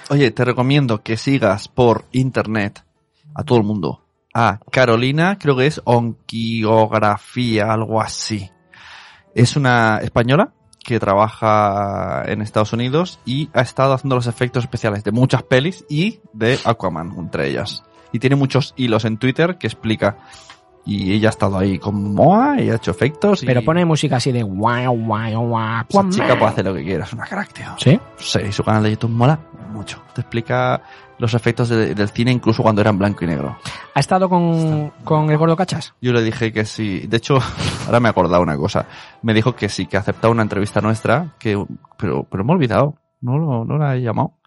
Oye, te recomiendo que sigas por internet a todo el mundo. A Carolina, creo que es Onquiografía, algo así. Es una española que trabaja en Estados Unidos y ha estado haciendo los efectos especiales de muchas pelis y de Aquaman, entre ellas. Y tiene muchos hilos en Twitter que explica. Y ella ha estado ahí con Moa y ha hecho efectos. y Pero pone música así de wow, wow. esa Aquaman. chica puede hacer lo que quiera, es una crack, tío. ¿Sí? Sí, su canal de YouTube mola mucho. Te explica los efectos de- del cine incluso cuando era en blanco y negro. ¿Ha estado con, con el gordo cachas? Yo le dije que sí. De hecho, ahora me he acordado una cosa. Me dijo que sí, que ha aceptado una entrevista nuestra, que, pero, pero me he olvidado. No, lo- no la he llamado.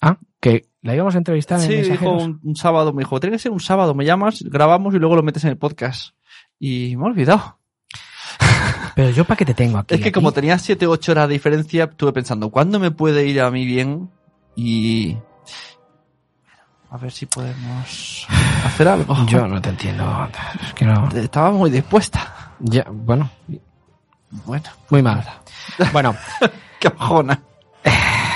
Ah, que la íbamos a entrevistar en Sí, dijo Mensajeros. un, un sábado, me dijo, tiene que ser un sábado, me llamas, grabamos y luego lo metes en el podcast. Y me he olvidado. Pero yo para qué te tengo aquí. Es que aquí? como tenía 7 o 8 horas de diferencia, estuve pensando, ¿cuándo me puede ir a mí bien? Y... A ver si podemos hacer algo. Yo no te entiendo. Es que no. Estaba muy dispuesta. Ya, bueno, Bueno, muy mal. Bueno, qué bajona.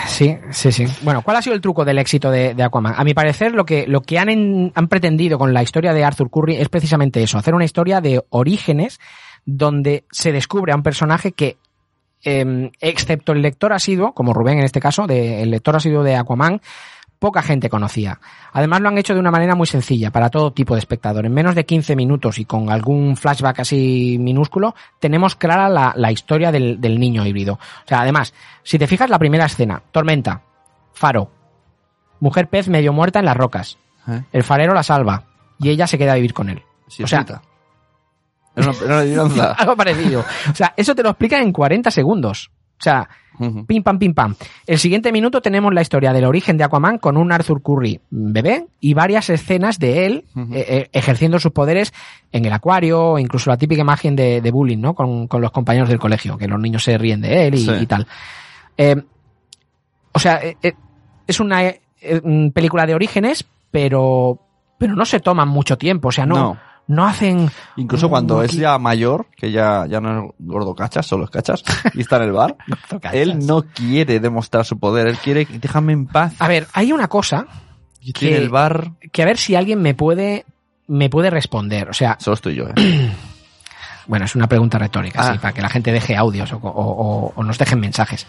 sí, sí, sí. Bueno, ¿cuál ha sido el truco del éxito de, de Aquaman? A mi parecer, lo que, lo que han, en- han pretendido con la historia de Arthur Curry es precisamente eso, hacer una historia de orígenes donde se descubre a un personaje que, eh, excepto el lector asiduo, como Rubén en este caso, de, el lector asiduo de Aquaman, poca gente conocía. Además lo han hecho de una manera muy sencilla para todo tipo de espectador. En menos de 15 minutos y con algún flashback así minúsculo, tenemos clara la, la historia del, del niño híbrido. O sea, además, si te fijas la primera escena, tormenta, faro, mujer pez medio muerta en las rocas, ¿Eh? el farero la salva y ella se queda a vivir con él. Sí, o sea, Rita. Era una, era una adivinanza. algo parecido. O sea, eso te lo explica en 40 segundos. O sea. Pim pam, pim pam. El siguiente minuto tenemos la historia del origen de Aquaman con un Arthur Curry bebé y varias escenas de él eh, eh, ejerciendo sus poderes en el acuario, o incluso la típica imagen de, de bullying, ¿no? Con, con los compañeros del colegio, que los niños se ríen de él y, Sí. y tal. Eh, o sea, eh, es una película de orígenes, pero, pero no se toman mucho tiempo. O sea, no, no. No. hacen. Incluso cuando es ya mayor, que ya, ya no es gordo cachas, solo es cachas, y está en el bar, él no quiere demostrar su poder, él quiere, déjame en paz. A ver, hay una cosa Y que- el bar, que a ver si alguien me puede me puede responder. O sea, solo estoy yo, ¿eh? bueno, es una pregunta retórica, Ah. sí, para que la gente deje audios o, o- o- o nos dejen mensajes.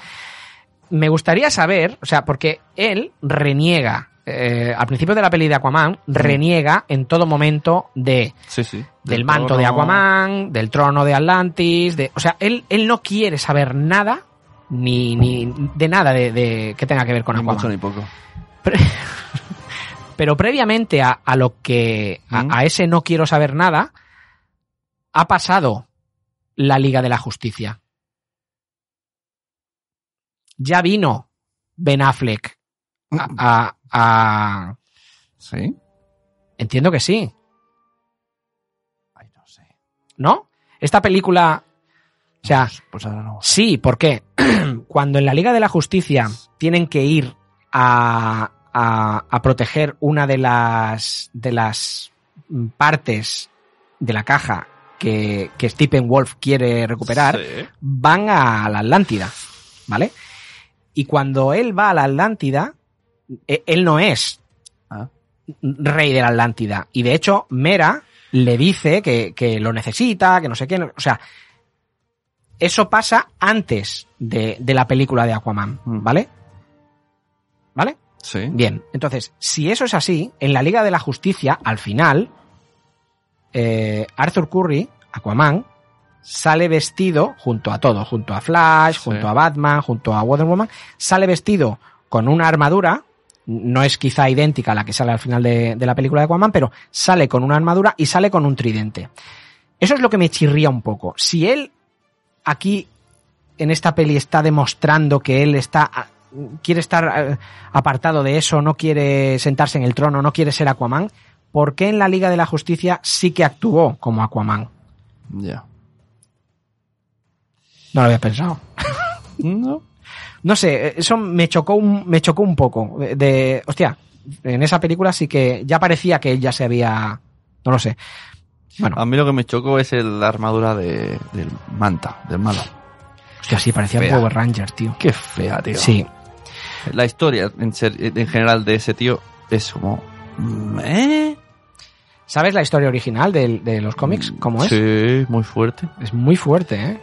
Me gustaría saber, o sea, porque él reniega, eh, al principio de la peli de Aquaman, reniega en todo momento de Sí, sí. del manto de Aquaman, del trono de Atlantis, de, o sea, él, él no quiere saber nada, ni, ni de nada de, de- que tenga que ver con Ni Aquaman. mucho ni poco. Pero previamente a, a lo que, a, ¿Mm? a ese no quiero saber nada, ha pasado la Liga de la Justicia. Ya vino Ben Affleck a, a- a- ¿Sí? Entiendo que sí, Ay, no sé. ¿no? Esta película... O sea, Pues, pues ahora no. Sí, porque cuando en la Liga de la Justicia tienen que ir a, a- a proteger una de las, de las partes de la caja que, que Stephen Wolf quiere recuperar, Sí. van a la Atlántida, ¿vale? Y cuando él va a la Atlántida, él no es Ah. rey de la Atlántida. Y de hecho, Mera le dice que, que lo necesita, que no sé qué. O sea, eso pasa antes de, de la película de Aquaman, Mm. ¿vale? ¿Vale? Sí. Bien, entonces, si eso es así, en la Liga de la Justicia, al final, eh, Arthur Curry, Aquaman, sale vestido junto a todo, junto a Flash, Sí. junto a Batman, junto a Wonder Woman, sale vestido con una armadura, no es quizá idéntica a la que sale al final de, de la película de Aquaman, pero sale con una armadura y sale con un tridente. Eso es lo que me chirría un poco. Si él aquí en esta peli está demostrando que él está quiere estar eh, apartado de eso, no quiere sentarse en el trono, no quiere ser Aquaman, ¿por qué en la Liga de la Justicia sí que actuó como Aquaman? Ya. No lo había pensado. No. No sé, eh, eso me chocó un, me chocó un poco. De, de- hostia, en esa película sí que ya parecía que él ya se había, no lo sé. Bueno, A mí lo que me chocó es el- la armadura de, del manta, del malo. hostia, sí parecía Fea. Power Ranger, tío. Qué fea, tío. Sí, La historia en, ser- en general de ese tío es como... mm, ¿Eh? ¿sabes la historia original del- de, los cómics? ¿Cómo es? Sí, muy fuerte. Es muy fuerte, ¿eh?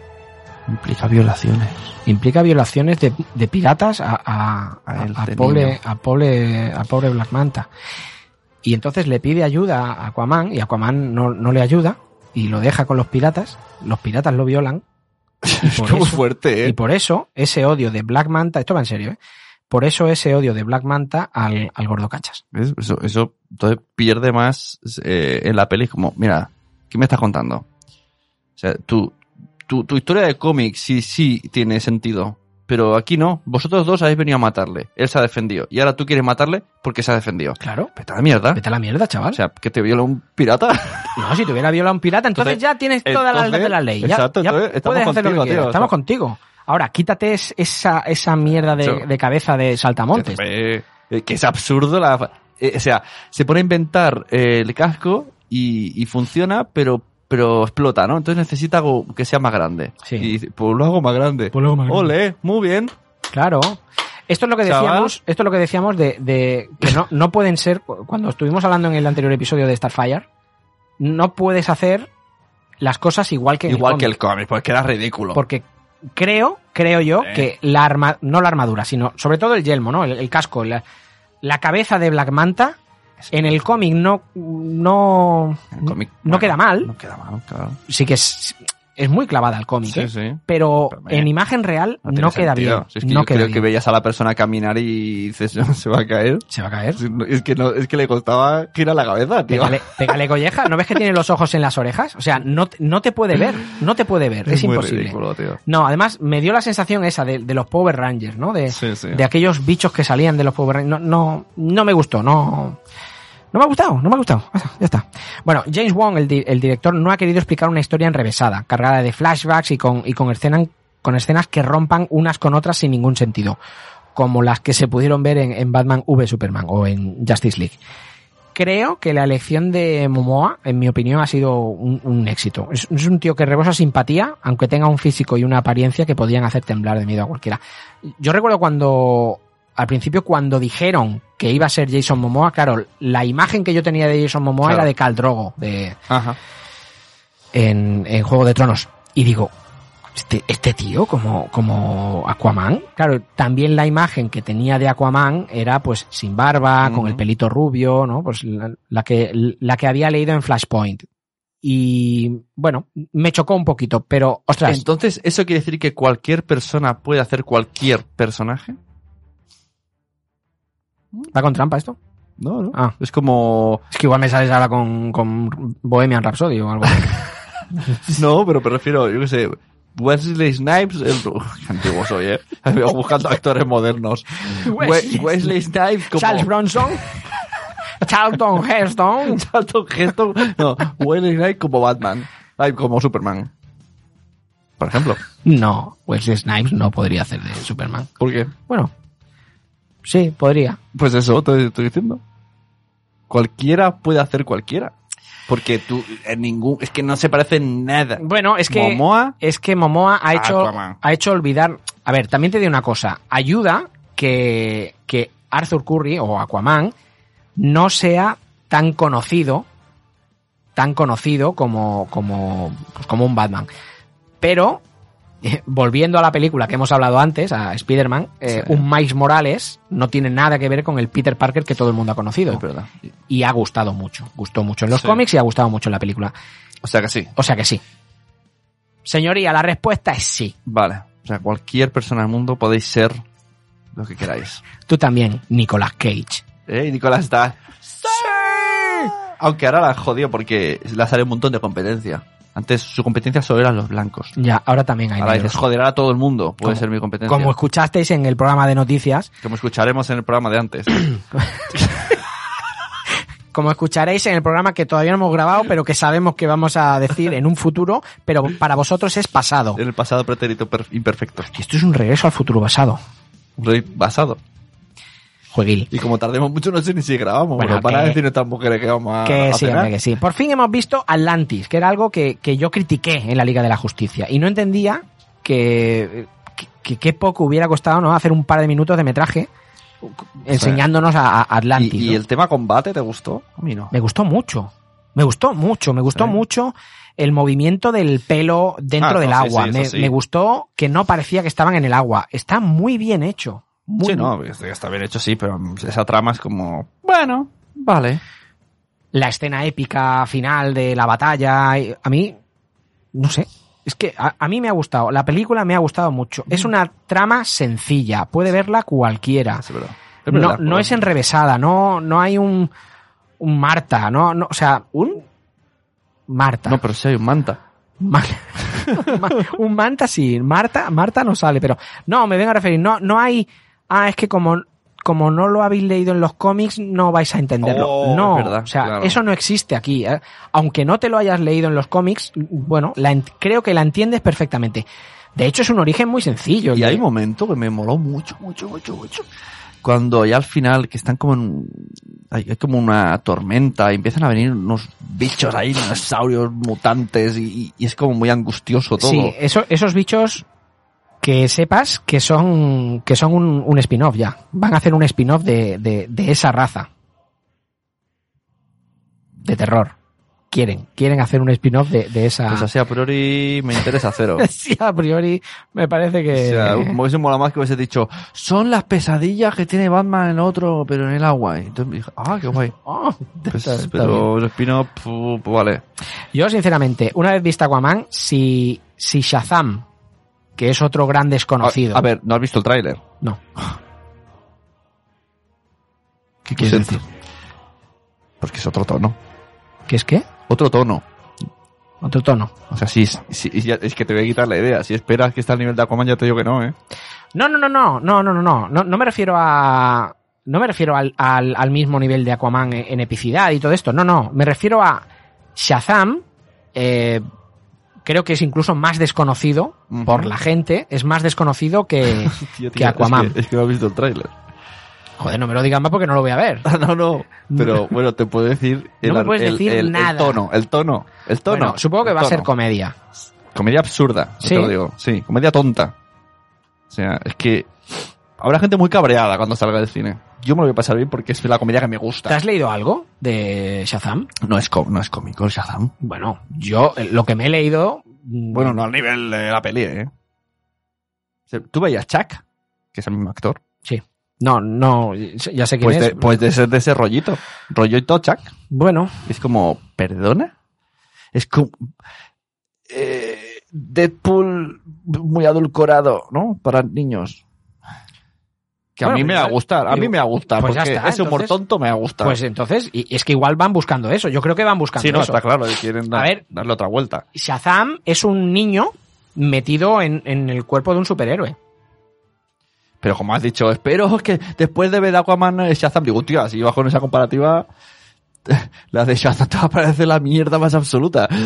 Implica violaciones. implica violaciones de, de piratas a, a, A pobre, a pobre a pobre Black Manta y entonces le pide ayuda a Aquaman y Aquaman no, no le ayuda y lo deja con los piratas los piratas lo violan y por, muy eso, fuerte, y ¿eh? por eso ese odio de Black Manta esto va en serio ¿eh? por eso ese odio de Black Manta al, al gordo cachas ¿Ves? Eso, eso entonces pierde más eh, en la peli. Como, mira, ¿qué me estás contando? O sea, tu, tu, tu historia de cómic sí, sí tiene sentido. Pero aquí no. Vosotros dos habéis venido a matarle. Él se ha defendido. Y ahora tú quieres matarle porque se ha defendido. claro Vete a la mierda. vete a la mierda chaval O sea, que te viola un pirata. no si te hubiera violado un pirata entonces, Entonces- ya tienes toda la entonces- de la ley ya, exacto, ya entonces estamos contigo, tío. estamos contigo ahora quítate es- esa esa mierda de, cabeza de saltamontes que es absurdo la... eh, o sea, se pone a inventar eh, el casco y, y funciona, pero pero explota, ¿no? Entonces necesita algo que sea más grande. Sí. Y dice, pues lo hago más grande. Pues lo hago más grande. Ole, muy bien. Claro. Esto es lo que decíamos, esto es lo que decíamos de, de que no, no pueden ser, cuando estuvimos hablando en el anterior episodio de Starfire, no puedes hacer las cosas igual que en Igual el que el cómic, pues queda ridículo. Porque creo, creo yo, Eh. que la arma, no la armadura, sino sobre todo el yelmo, ¿no? El, el casco, la, la cabeza de Black Manta, en el cómic no, no, El cómic, no bueno, queda mal. No queda mal, claro. Sí que es, es muy clavada al cómic, Sí, ¿eh? sí. pero, Pero, en imagen real no, queda sentido. bien. Si es que no yo queda creo bien. que veías a la persona caminar y dices, se va a caer. Se va a caer. Es que, no, es que le costaba girar la cabeza, tío. Pégale, pégale colleja. ¿No ves que tiene los ojos en las orejas? O sea, no, te- no te puede ver. No te puede ver. Es, muy imposible. ridículo, tío. No, además me dio la sensación esa de, de los Power Rangers, ¿no? De, Sí, sí. de aquellos bichos que salían de los Power Rangers. No, no, no me gustó, no. No me ha gustado, no me ha gustado. Ya está. Bueno, James Wong, el, di- el director, no ha querido explicar una historia enrevesada, cargada de flashbacks y con, escenas, que rompan unas con otras sin ningún sentido, como las que se pudieron ver en, Batman v Superman o en Justice League. Creo que la elección de Momoa, en mi opinión, ha sido un, éxito. Es, es un tío que rebosa simpatía, aunque tenga un físico y una apariencia que podían hacer temblar de miedo a cualquiera. Yo recuerdo cuando, al principio, cuando dijeron que iba a ser Jason Momoa, claro, la imagen que yo tenía de Jason Momoa Claro. era de Cal Drogo, de, Ajá. en, en Juego de Tronos. Y digo, este, este tío como, como Aquaman. Claro, también la imagen que tenía de Aquaman era pues sin barba, con el pelito rubio, ¿no? Pues la, la que, la que había leído en Flashpoint. Y bueno, me chocó un poquito, pero ostras, Entonces, ¿eso quiere decir que cualquier persona puede hacer cualquier personaje? ¿Va con trampa esto? No, no. Ah. Es como... Es que igual me sales ahora con, con Bohemian Rhapsody o algo. No, pero me refiero, yo qué sé, Wesley Snipes, el... Antiguo soy, ¿eh? Buscando actores modernos. We- Wesley Snipes como... Charles Bronson, Charlton Heston. Charlton Heston. No, Wesley Snipes como Batman. Ay, como Superman. Por ejemplo. No, Wesley Snipes no podría hacer de Superman. ¿Por qué? Bueno, sí, podría. Pues eso, te estoy diciendo. Cualquiera puede hacer cualquiera. Porque tú, en ningún, es que no se parece en nada. Bueno, es que Momoa, es que Momoa ha hecho Aquaman. ha hecho olvidar. A ver, también te digo una cosa. Ayuda que que Arthur Curry o Aquaman no sea tan conocido, tan conocido como como pues como un Batman. Pero eh, volviendo a la película que hemos hablado antes, a Spider-Man, eh, Sí. un Miles Morales no tiene nada que ver con el Peter Parker que todo el mundo ha conocido. Es verdad. Y ha gustado mucho. Gustó mucho en los Sí. cómics y ha gustado mucho en la película. O sea que sí. O sea que sí. Señoría, la respuesta es sí. Vale. O sea, cualquier persona del mundo podéis ser lo que queráis. Tú también, Nicolas Cage. ¿Eh? Y Nicolás está... ¡Sí! Aunque ahora la jodido porque le sale un montón de competencia. Antes su competencia solo eran los blancos. Ya, ahora también hay Ahora negros. dices, joder, a todo el mundo puede Como- ser mi competencia. Como escuchasteis en el programa de noticias, Como escucharemos en el programa de antes. como escucharéis en el programa que todavía no hemos grabado, pero que sabemos que vamos a decir en un futuro, pero para vosotros es pasado. en el pasado pretérito per- imperfecto. Esto es un regreso al futuro basado. Rey basado. Jueguil. Y como tardemos mucho, no sé ni si grabamos. Bueno, para decir nuestras mujeres que vamos a, Que a sí, hombre, que sí. Por fin hemos visto Atlantis, que era algo que, que yo critiqué en la Liga de la Justicia. Y no entendía que, que, qué poco hubiera costado no hacer un par de minutos de metraje enseñándonos a, a Atlantis. ¿Y, el tema combate te gustó? A mí no. Me gustó mucho. Me gustó mucho. Me gustó Sí. mucho el movimiento del pelo dentro Ah, del no, agua. sí, me gustó que no parecía que estaban en el agua. Está muy bien hecho. Muy sí, no, está bien hecho, sí, pero esa trama es como... Bueno, vale. la escena épica final de la batalla. A mí, no sé. Es que a, a mí me ha gustado. La película me ha gustado mucho. Es una trama sencilla. Puede verla cualquiera. Es verdad. Es no, verdad, no es enrevesada. No, no hay un, un Marta. No, no, o sea, un Marta. No, pero sí hay un manta. Ma- Ma- un manta sí, Marta, Marta no sale, pero no, me vengo a referir, no, no hay, ah, es que como, como no lo habéis leído en los cómics, no vais a entenderlo. Oh, no, es verdad, o sea, claro. eso no existe aquí. ¿eh? Aunque no te lo hayas leído en los cómics, bueno, la creo que la entiendes perfectamente. De hecho, es un origen muy sencillo. Y el hay un momento que me moló mucho, mucho, mucho, mucho. Cuando ya al final, que están como en... Hay, hay como una tormenta y empiezan a venir unos bichos ahí, dinosaurios mutantes y, y es como muy angustioso todo. Sí, eso- esos bichos que sepas que son que son un, un spin-off ya. Van a hacer un spin-off de, de, de esa raza. De terror. Quieren, quieren hacer un spin-off de, de esa... Pues así a priori me interesa cero. sí, a priori me parece que... O sea, me hubiese molado más que hubiese dicho, son las pesadillas que tiene Batman en otro, pero en el agua. Y entonces me dije, ah, qué guay. Oh, Pues, está- está pero el spin-off, pues vale. Yo, sinceramente, una vez vista Aquaman, si, si Shazam, que es otro gran desconocido... A, a ver, ¿no has visto el tráiler? No. ¿Qué quieres decir? Porque es otro tono. ¿Qué es qué? Otro tono. Otro tono. O sea, sí, es que te voy a quitar la idea. Si esperas que está al nivel de Aquaman, ya te digo que no, ¿eh? No, no, no, no, no, no, no, no, no, no me refiero a... No me refiero al, al, al mismo nivel de Aquaman en, en epicidad y todo esto, no, no, me refiero a Shazam, eh, creo que es incluso más desconocido por la gente, es más desconocido que, Tío, tío, que Aquaman. Es que, es que no has visto el tráiler. Joder, no me lo digas más porque no lo voy a ver. no, no. Pero bueno, te puedo decir... No me ar- puedes decir el- el nada. tono, el tono, el tono. Bueno, supongo que el va a ser comedia. Comedia absurda, Sí. te lo digo. Sí, comedia tonta. O sea, es que habrá gente muy cabreada cuando salga del cine. Yo me lo voy a pasar bien porque es la comedia que me gusta. ¿Te has leído algo de Shazam? No es, no es cómico Shazam. Bueno, yo eh, lo que me he leído... mm, Bueno, no al nivel de la peli, ¿eh? ¿Tú veías Chuck? Que es el mismo actor. Sí. No, no, ya sé quién Pues es. de, pues de ese, de ese rollito. Rollito Chuck. Bueno, Es como, ¿perdona? Es como... eh, Deadpool muy adulcorado, ¿no? Para niños. Que a mí me pues va a gustar, a mí me va a gustar, pues porque está, ese humor entonces- tonto me va a gustar. Pues entonces, y es que igual van buscando eso. Yo creo que van buscando sí, no, eso. está claro, quieren dar- A ver. darle otra vuelta. Shazam es un niño metido en, en el cuerpo de un superhéroe. Pero como has dicho, espero que después de ver Aquaman eh, Shazam, digo, tío, así bajo en esa comparativa, la de Shazam parecer la mierda más absoluta.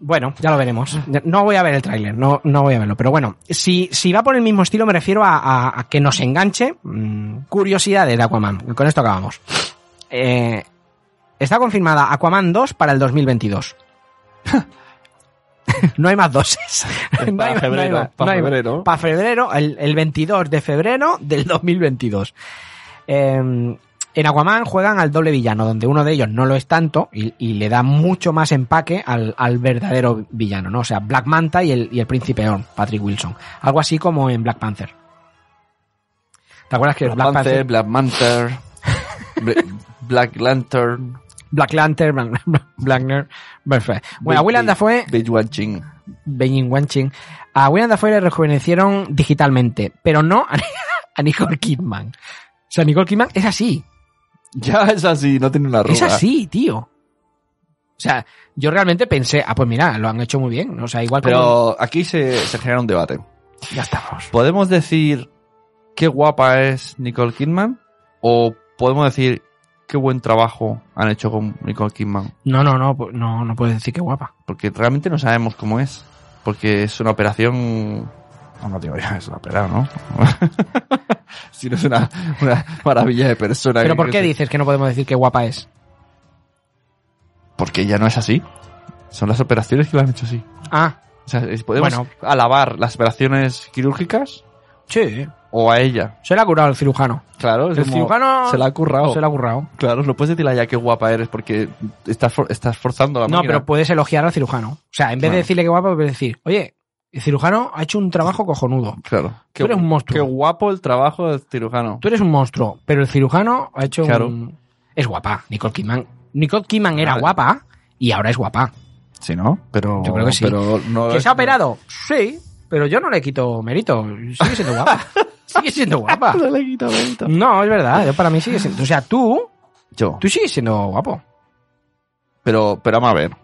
Bueno, ya lo veremos. No voy a ver el tráiler, no, no voy a verlo. Pero bueno, si, si va por el mismo estilo, me refiero a, a- a que nos enganche. mm, curiosidades de Aquaman. Con esto acabamos. Eh, Está confirmada Aquaman 2 para el 2022. no hay más doses. No hay- no hay febrero, para no febrero. Para febrero, el, el 22 de febrero del 2022. Eh, en Aquaman juegan al doble villano, donde uno de ellos no lo es tanto y, y le da mucho más empaque al, al verdadero villano, ¿no? O sea, Black Manta y el, y el príncipe Orm, Patrick Wilson. Algo así como en Black Panther. ¿Te acuerdas que Black, Black, Panther, Panther, Black Manther, Bla- Black Lantern, Black Lantern, Black, Blackner, perfecto. Bueno, a Big- Dafoe Watching. Beijing Wanching. A William Dafoe le rejuvenecieron digitalmente, pero no a, a Nicole Kidman. O sea, Nicole Kidman es así. Ya es así, no tiene una arruga. Es así, tío. O sea, yo realmente pensé, ah, pues mira, lo han hecho muy bien. O sea, igual como- Pero aquí se, se genera un debate. Ya estamos. ¿Podemos decir qué guapa es Nicole Kidman? ¿O podemos decir qué buen trabajo han hecho con Nicole Kidman? No, no, no, no, no puedes decir que guapa. Porque realmente no sabemos cómo es. Porque es una operación... No, digo ya, es una operación, ¿no? si no es una, una maravilla de persona. Pero que- ¿por qué dices que no podemos decir que guapa es? Porque ya no es así. Son las operaciones que lo han hecho así. Ah, O sea, podemos Bueno. alabar las operaciones quirúrgicas sí. o a ella. Se le ha curado el cirujano. Claro, es El como- cirujano se la ha currado. se le ha currado. Claro, no puedes decirle a ella qué guapa eres porque estás, for- estás forzando la No, máquina. pero puedes elogiar al cirujano. O sea, en vez de decirle que guapa, puedes decir, oye, el cirujano ha hecho un trabajo cojonudo. Claro. Tú eres un monstruo. Qué guapo el trabajo del cirujano. Tú eres un monstruo, pero el cirujano ha hecho Claro. un... Es guapa, Nicole Kidman. Nicole Kidman era Vale. guapa y ahora es guapa. Sí, ¿no? Pero, Yo creo que sí. Pero no ¿Que es- se ha operado? Sí, pero yo no le quito mérito. Sigue siendo guapa. sigue siendo guapa. No le quita mérito. No, es verdad. Yo para mí sigue siendo... O sea, tú, Yo. tú sigues siendo guapo. Pero, pero vamos a ver.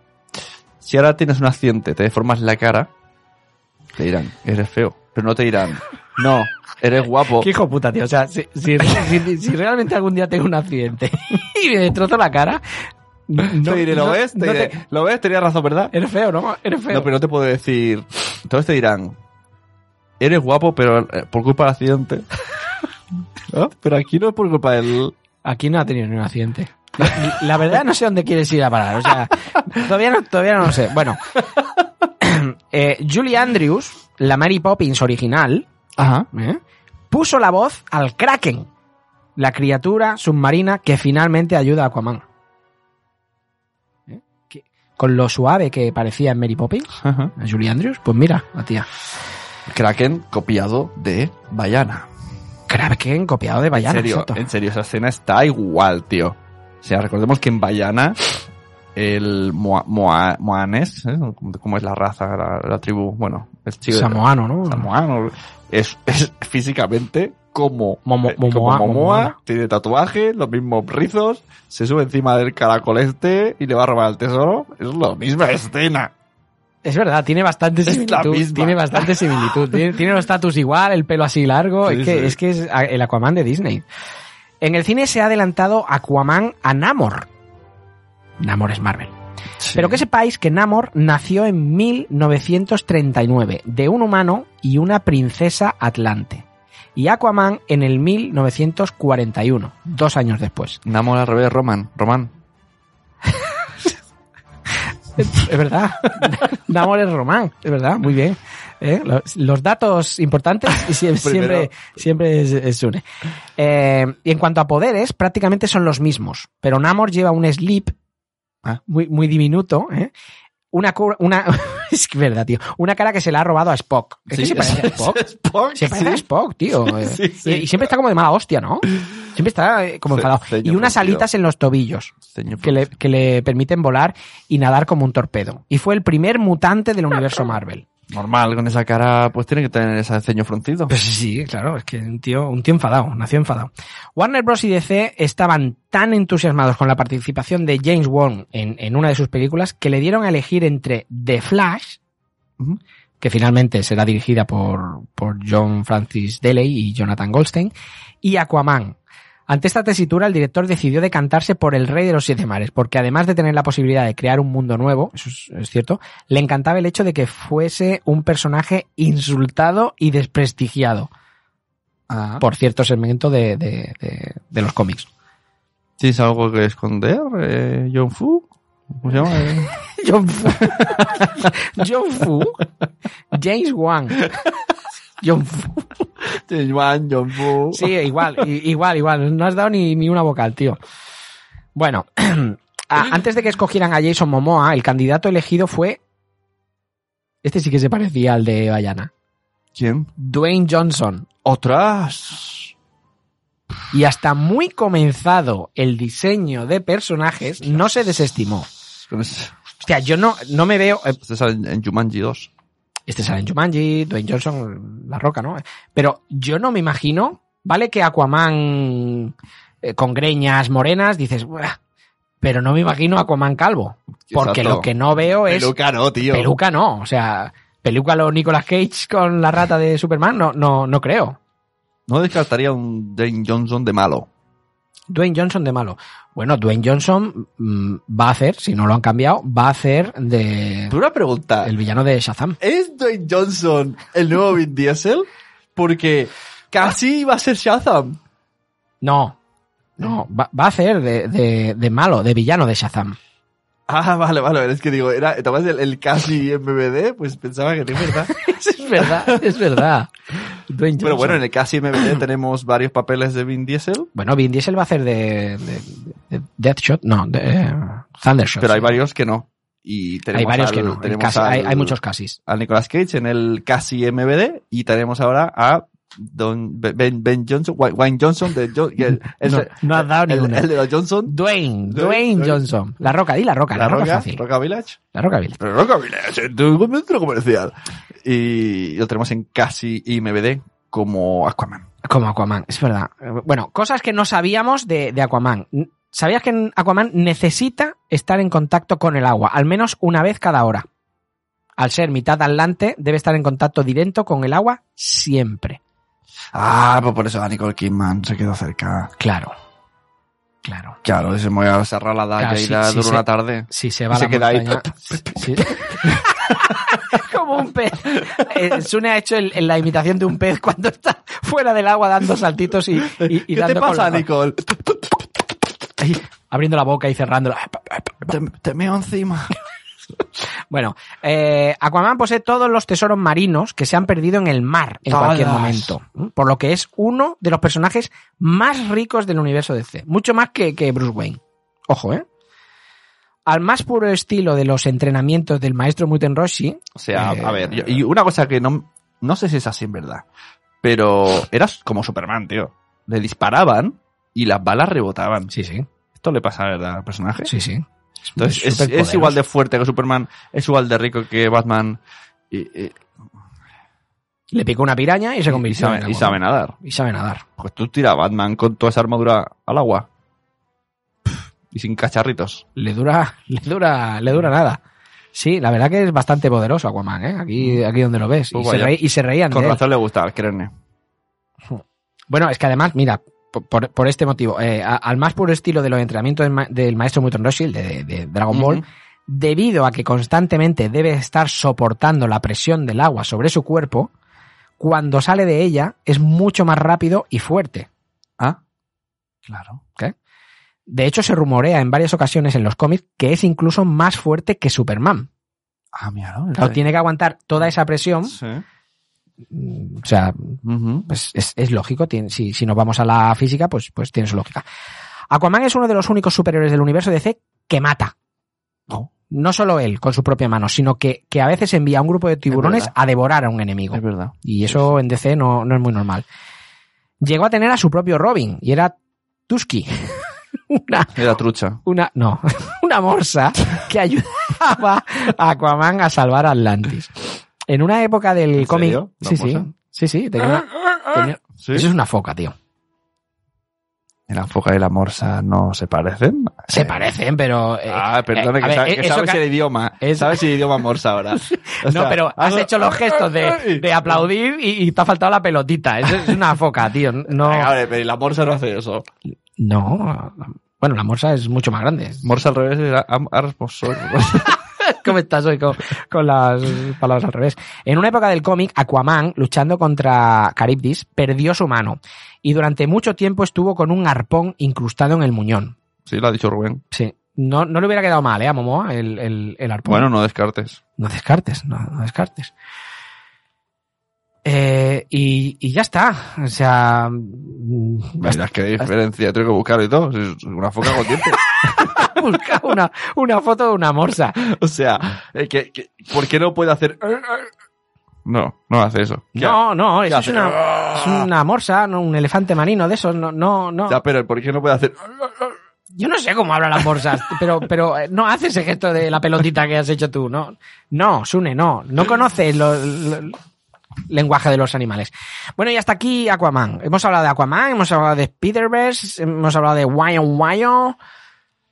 Si ahora tienes un accidente, te deformas la cara, te dirán, eres feo. Pero no te dirán, no, eres guapo. Qué hijo puta, tío. O sea, si, si- si- si realmente algún día tengo un accidente y me destrozo la cara... No, te diré, ¿lo no- ves? Te no diré, te- ¿Lo ves? Tenías razón, ¿verdad? Eres feo, ¿no? Eres feo. No, pero no te puedo decir. Entonces te dirán, eres guapo, pero eh, por culpa del accidente. ¿No? Pero aquí no es por culpa del. Aquí no ha tenido ni un accidente. La, la verdad no sé dónde quieres ir a parar. O sea, todavía no, todavía no lo sé. Bueno, eh, Julie Andrews, la Mary Poppins original, Ajá. ¿eh? puso la voz al Kraken, la criatura submarina que finalmente ayuda a Aquaman. ¿Eh? Con lo suave que parecía en Mary Poppins, Ajá. a Julie Andrews, pues mira, la tía. Kraken copiado de Bayana. Kraken copiado de Bayana, en serio, exacto. en serio, esa escena está igual, tío. O sea, recordemos que en Bayana el Moa, Moa- Moanes, ¿eh? ¿Cómo- ¿cómo es la raza, la, la tribu? Bueno, el chico Samoano, ¿no? Samoano. Es, es físicamente como, Momo- eh, como Momoa- Momoa, Momoa. tiene tatuaje, los mismos rizos, se sube encima del caracol este y le va a robar el tesoro. Es la misma escena. Es verdad, tiene bastante similitud. Tiene bastante similitud. tiene, tiene los estatus igual, el pelo así largo. Sí, es, que, sí. es que es el Aquaman de Disney. En el cine se ha adelantado Aquaman a Namor. Namor es Marvel. Pero que sepáis que Namor nació en 1939 de un humano y una princesa atlante. Y Aquaman en el 1941, dos años después. Namor al revés, Roman. Roman. Es verdad. Namor es Román, es verdad, muy bien. ¿Eh? Los, los datos importantes y sie- siempre, siempre es, es Sune. Eh, y en cuanto a poderes, prácticamente son los mismos. Pero Namor lleva un sleep Ah. muy, muy diminuto, ¿eh? Una, una, es que verdad, tío. Una cara que se le ha robado a Spock. Es que Sí, se parece a Spock. Spock, Se parece sí. a Spock, tío. Eh, Sí. Y, y siempre está como de mala hostia, ¿no? Siempre está eh, como enfadado. Y unas alitas en los tobillos que le, que le permiten volar y nadar como un torpedo. Y fue el primer mutante del universo Marvel. Normal, con esa cara, pues tiene que tener ese ceño fruncido. Pues sí, claro, es que un tío, un tío enfadado, nació enfadado. Warner Bros. y DC estaban tan entusiasmados con la participación de James Wan en, en una de sus películas que le dieron a elegir entre The Flash, que finalmente será dirigida por, por John Francis Daley y Jonathan Goldstein, y Aquaman. Ante esta tesitura, el director decidió decantarse por El Rey de los Siete Mares, porque además de tener la posibilidad de crear un mundo nuevo, eso es, es cierto, le encantaba el hecho de que fuese un personaje insultado y desprestigiado Ah. por cierto segmento de, de- de- de los cómics. ¿Tienes algo que esconder, eh, John Fu? ¿Cómo se llama? eh? John Fu. John Fu. James Wan. John Fu. John Fu. Sí, igual, igual, igual. No has dado ni, ni una vocal, tío. Bueno, antes de que escogieran a Jason Momoa, el candidato elegido fue. Este sí que se parecía al de Bayana. ¿Quién? Dwayne Johnson. ¡Otras! Y hasta muy comenzado el diseño de personajes, no se desestimó. Hostia, yo no, no me veo. eh, Este sale en Jumanji 2. Este sale en Jumanji, Dwayne Johnson, La Roca, ¿no? Pero yo no me imagino, ¿vale? Que Aquaman eh, con greñas morenas, dices, "Buah", pero no me imagino Aquaman calvo. Porque Exacto. lo que no veo es. Peluca no, tío. Peluca no, o sea, peluca lo Nicolas Cage con la rata de Superman, no, no, no creo. No descartaría un Dwayne Johnson de malo. Dwayne Johnson de malo. Bueno, Dwayne Johnson mm, va a hacer, si no lo han cambiado, va a hacer de Pero una pregunta. el villano de Shazam. ¿Es Dwayne Johnson el nuevo Vin Diesel? Porque casi iba a ser Shazam. No, no, va, va a hacer de, de- de malo, de villano de Shazam. Ah, vale, vale. Es que digo, era, ¿tomás el, el casi MBD? Pues pensaba que no es verdad. es verdad, es verdad. Dwayne Pero bueno, en el casi MBD tenemos varios papeles de Vin Diesel. Bueno, Vin Diesel va a hacer de, de- de Deathshot, no, de eh, Thundershot. Pero hay varios que no. Y tenemos Hay varios al- que no. tenemos casi- hay, al- hay muchos casis. A Nicolas Cage en el casi MBD. Y tenemos ahora a Don Ben, Ben Johnson, Wayne Johnson de Jo- el, el- No, no has dado el- ninguna. el de los Johnson. Dwayne, Dwayne, Dwayne. Johnson. La Roca, di la Roca, la, La Roca Roca, fácil. Roca Village. La Roca Village. Pero Roca Village, tu centro comercial. Y lo tenemos en casi IMBD como Aquaman. Como Aquaman, es verdad. Bueno, cosas que no sabíamos de, de Aquaman. ¿Sabías que Aquaman necesita estar en contacto con el agua, al menos una vez cada hora? Al ser mitad atlante, debe estar en contacto directo con el agua siempre. Ah, pues por eso a Nicole Kidman se quedó cerca. Claro. Claro. Claro, se me voy a cerrar la daga Claro, y sí, la sí, dura se- una tarde. Si se Y va se la queda ahí. Sí. Como un pez. Eh, Sune ha hecho el- la imitación de un pez cuando está fuera del agua dando saltitos y, y, y ¿Qué te dando con pasa, Nicole? ahí, abriendo la boca y cerrándola. Te, te meo encima. Bueno, eh, Aquaman posee todos los tesoros marinos que se han perdido en el mar en Todas. cualquier momento. Por lo que es uno de los personajes más ricos del universo DC. Mucho más que, que Bruce Wayne. Ojo, ¿eh? Al más puro estilo de los entrenamientos del maestro Muten Roshi. O sea, eh, a ver, yo- y una cosa que no, no sé si es así en verdad, pero eras como Superman, tío. Le disparaban y las balas rebotaban. Sí, sí. ¿Esto le pasa, verdad, al personaje? Sí, sí. Entonces, es, igual de fuerte que Superman, es igual de rico que Batman y, y- Le picó una piraña y se y convirtió sabe, en y sabe nadar. Y sabe nadar. Pues tú tira a Batman con toda esa armadura al agua. Y sin cacharritos. Le dura, le dura, le dura nada. Sí, la verdad que es bastante poderoso Aquaman, ¿eh? Aquí, aquí donde lo ves. Pues y, se vaya. reí- y se reían Con de él. razón le gusta Crene. Bueno, es que además, mira, por, por- este motivo, eh, al más puro estilo de los entrenamientos del, ma- del maestro Muton Roshi, el de, de Dragon Ball, debido a que constantemente debe estar soportando la presión del agua sobre su cuerpo, cuando sale de ella es mucho más rápido y fuerte. Ah, claro. De hecho, se rumorea en varias ocasiones en los cómics que es incluso más fuerte que Superman. Ah, mira, ¿no? Claro, tiene que aguantar toda esa presión. Sí. mm, O sea, pues es, es lógico. tiene- si, si nos vamos a la física, pues, pues tiene su lógica. Aquaman es uno de los únicos superiores del universo DC que mata. Oh. No solo él con su propia mano, sino que, que a veces envía a un grupo de tiburones a devorar a un enemigo. Es verdad. Y eso en DC no, no es muy normal. Llegó a tener a su propio Robin y era Tusky. Una, Era trucha. una, no, una morsa que ayudaba a Aquaman a salvar a Atlantis. En una época del ¿En cómic. Sí, sí, sí, sí. tenía una- tenía- ¿Sí? Eso es una foca, tío. La foca y la morsa no se parecen. Se Eh, parecen, pero. eh, Ah, perdona, eh, que, ver, eh, que sabes que- el idioma. es- Sabes el idioma morsa ahora. O No, pero has hecho los gestos de, de aplaudir y, y te ha faltado la pelotita. Eso es una foca, tío. No, Venga, vale, pero la morsa no hace eso. No. Bueno, la morsa es mucho más grande. Morsa al revés am- armosor. ¿Cómo estás hoy con, con las palabras al revés? En una época del cómic, Aquaman, luchando contra Charybdis, perdió su mano y durante mucho tiempo estuvo con un arpón incrustado en el muñón. Sí, lo ha dicho Rubén. Sí. No, no le hubiera quedado mal, ¿eh? A Momoa el, el, el arpón. Bueno, no descartes. No descartes, no, no descartes. Eh, y, y ya está. O sea. mm, Mira, qué diferencia, tengo que buscarlo y todo. Es una foca con dientes. busca una, una foto de una morsa. O sea, eh, que, que- ¿por qué no puede hacer...? No, no hace eso. ¿Qué No, no, ¿Qué eso es una, es una morsa, no, un elefante marino de esos. No, no, no. Ya, pero ¿por qué no puede hacer...? Yo no sé cómo hablan las morsas, pero, pero eh, no hace ese gesto de la pelotita que has hecho tú, ¿no? No, Sune, no. No conoces lo- lo- lenguaje de los animales. Bueno, y hasta aquí Aquaman. Hemos hablado de Aquaman, hemos hablado de Spider-Verse, hemos hablado de Wayo Wayo.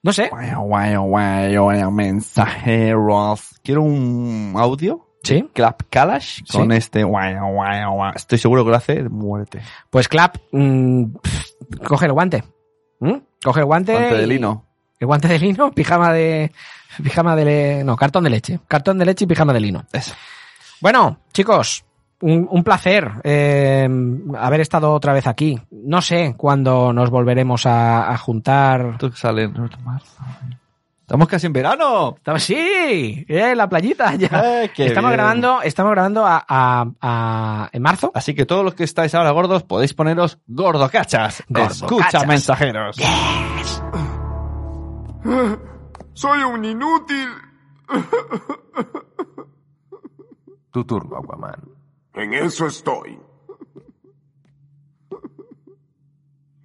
No sé. Guayo, guayo, guayo, mensajeros. Quiero un audio. Sí. Clap Kalash Sí. con este guayo, guayo, guayo. Estoy seguro que lo hace de muerte. Pues Clap, mm, pff, coge el guante. ¿Mm? Coge el guante. Guante de lino. El guante de lino, pijama de. Pijama de. le- No, cartón de leche. Cartón de leche y pijama de lino. Eso. Bueno, chicos, un, un placer eh, haber estado otra vez aquí. No sé cuándo nos volveremos a, a juntar. Tú sale en marzo. Estamos casi en verano. Estamos, sí, eh, la playita ya. Eh, estamos bien. grabando, estamos grabando a, a- a- en marzo. Así que todos los que estáis ahora gordos podéis poneros gordocachas. Gordocachas. Escucha, mensajeros. Soy un inútil. Tu turno, Aquaman. En eso estoy.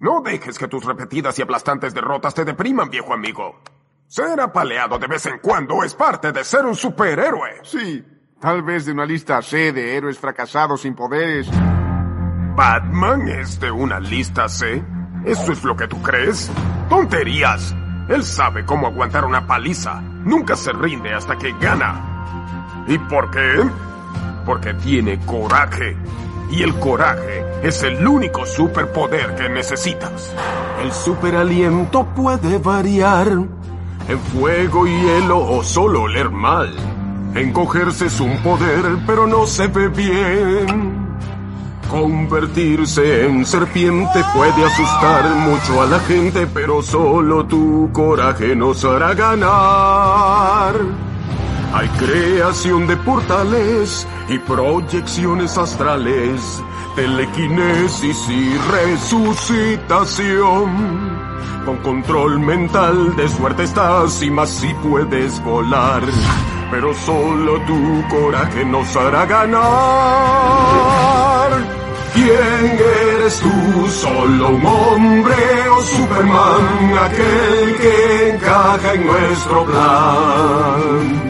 No dejes que tus repetidas y aplastantes derrotas te depriman, viejo amigo. Ser apaleado de vez en cuando es parte de ser un superhéroe. Sí, tal vez de una lista C de héroes fracasados sin poderes. ¿Batman es de una lista C? ¿Eso es lo que tú crees? ¡Tonterías! Él sabe cómo aguantar una paliza. Nunca se rinde hasta que gana. ¿Y por qué? Porque tiene coraje. Y el coraje es el único superpoder que necesitas. El superaliento puede variar. En fuego hielo o solo oler mal. Encogerse es un poder, pero no se ve bien. Convertirse en serpiente puede asustar mucho a la gente, pero solo tu coraje nos hará ganar. Hay creación de portales y proyecciones astrales, telequinesis y resucitación. Con control mental de suerte estás y más si puedes volar. Pero solo tu coraje nos hará ganar. ¿Quién eres tú? ¿Solo un hombre o Superman? Aquel que encaja en nuestro plan.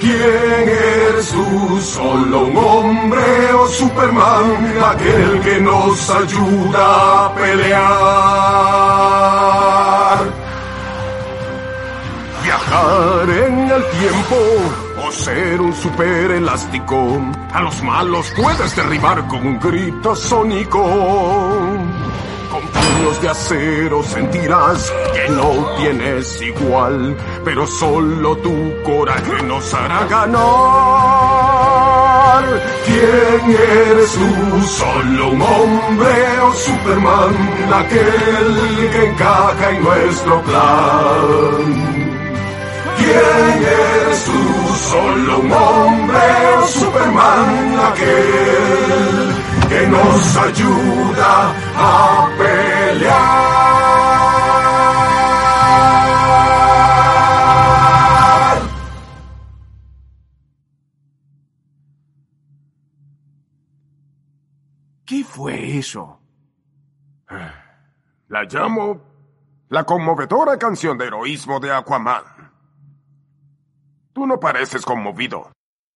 ¿Quién eres tú? ¿Solo un hombre o Superman? Aquel que nos ayuda a pelear. Viajar en el tiempo o ser un super elástico. A los malos puedes derribar con un grito sónico. Con puños de acero sentirás que no tienes igual, pero solo tu coraje nos hará ganar. ¿Quién eres tú? ¿Solo un hombre o Superman? Aquel que encaja en nuestro plan. ¿Quién eres tú? ¿Solo un hombre o Superman? Aquel que nos ayuda a pelear. ¿Qué fue eso? La llamo la conmovedora canción de heroísmo de Aquaman. Tú no pareces conmovido.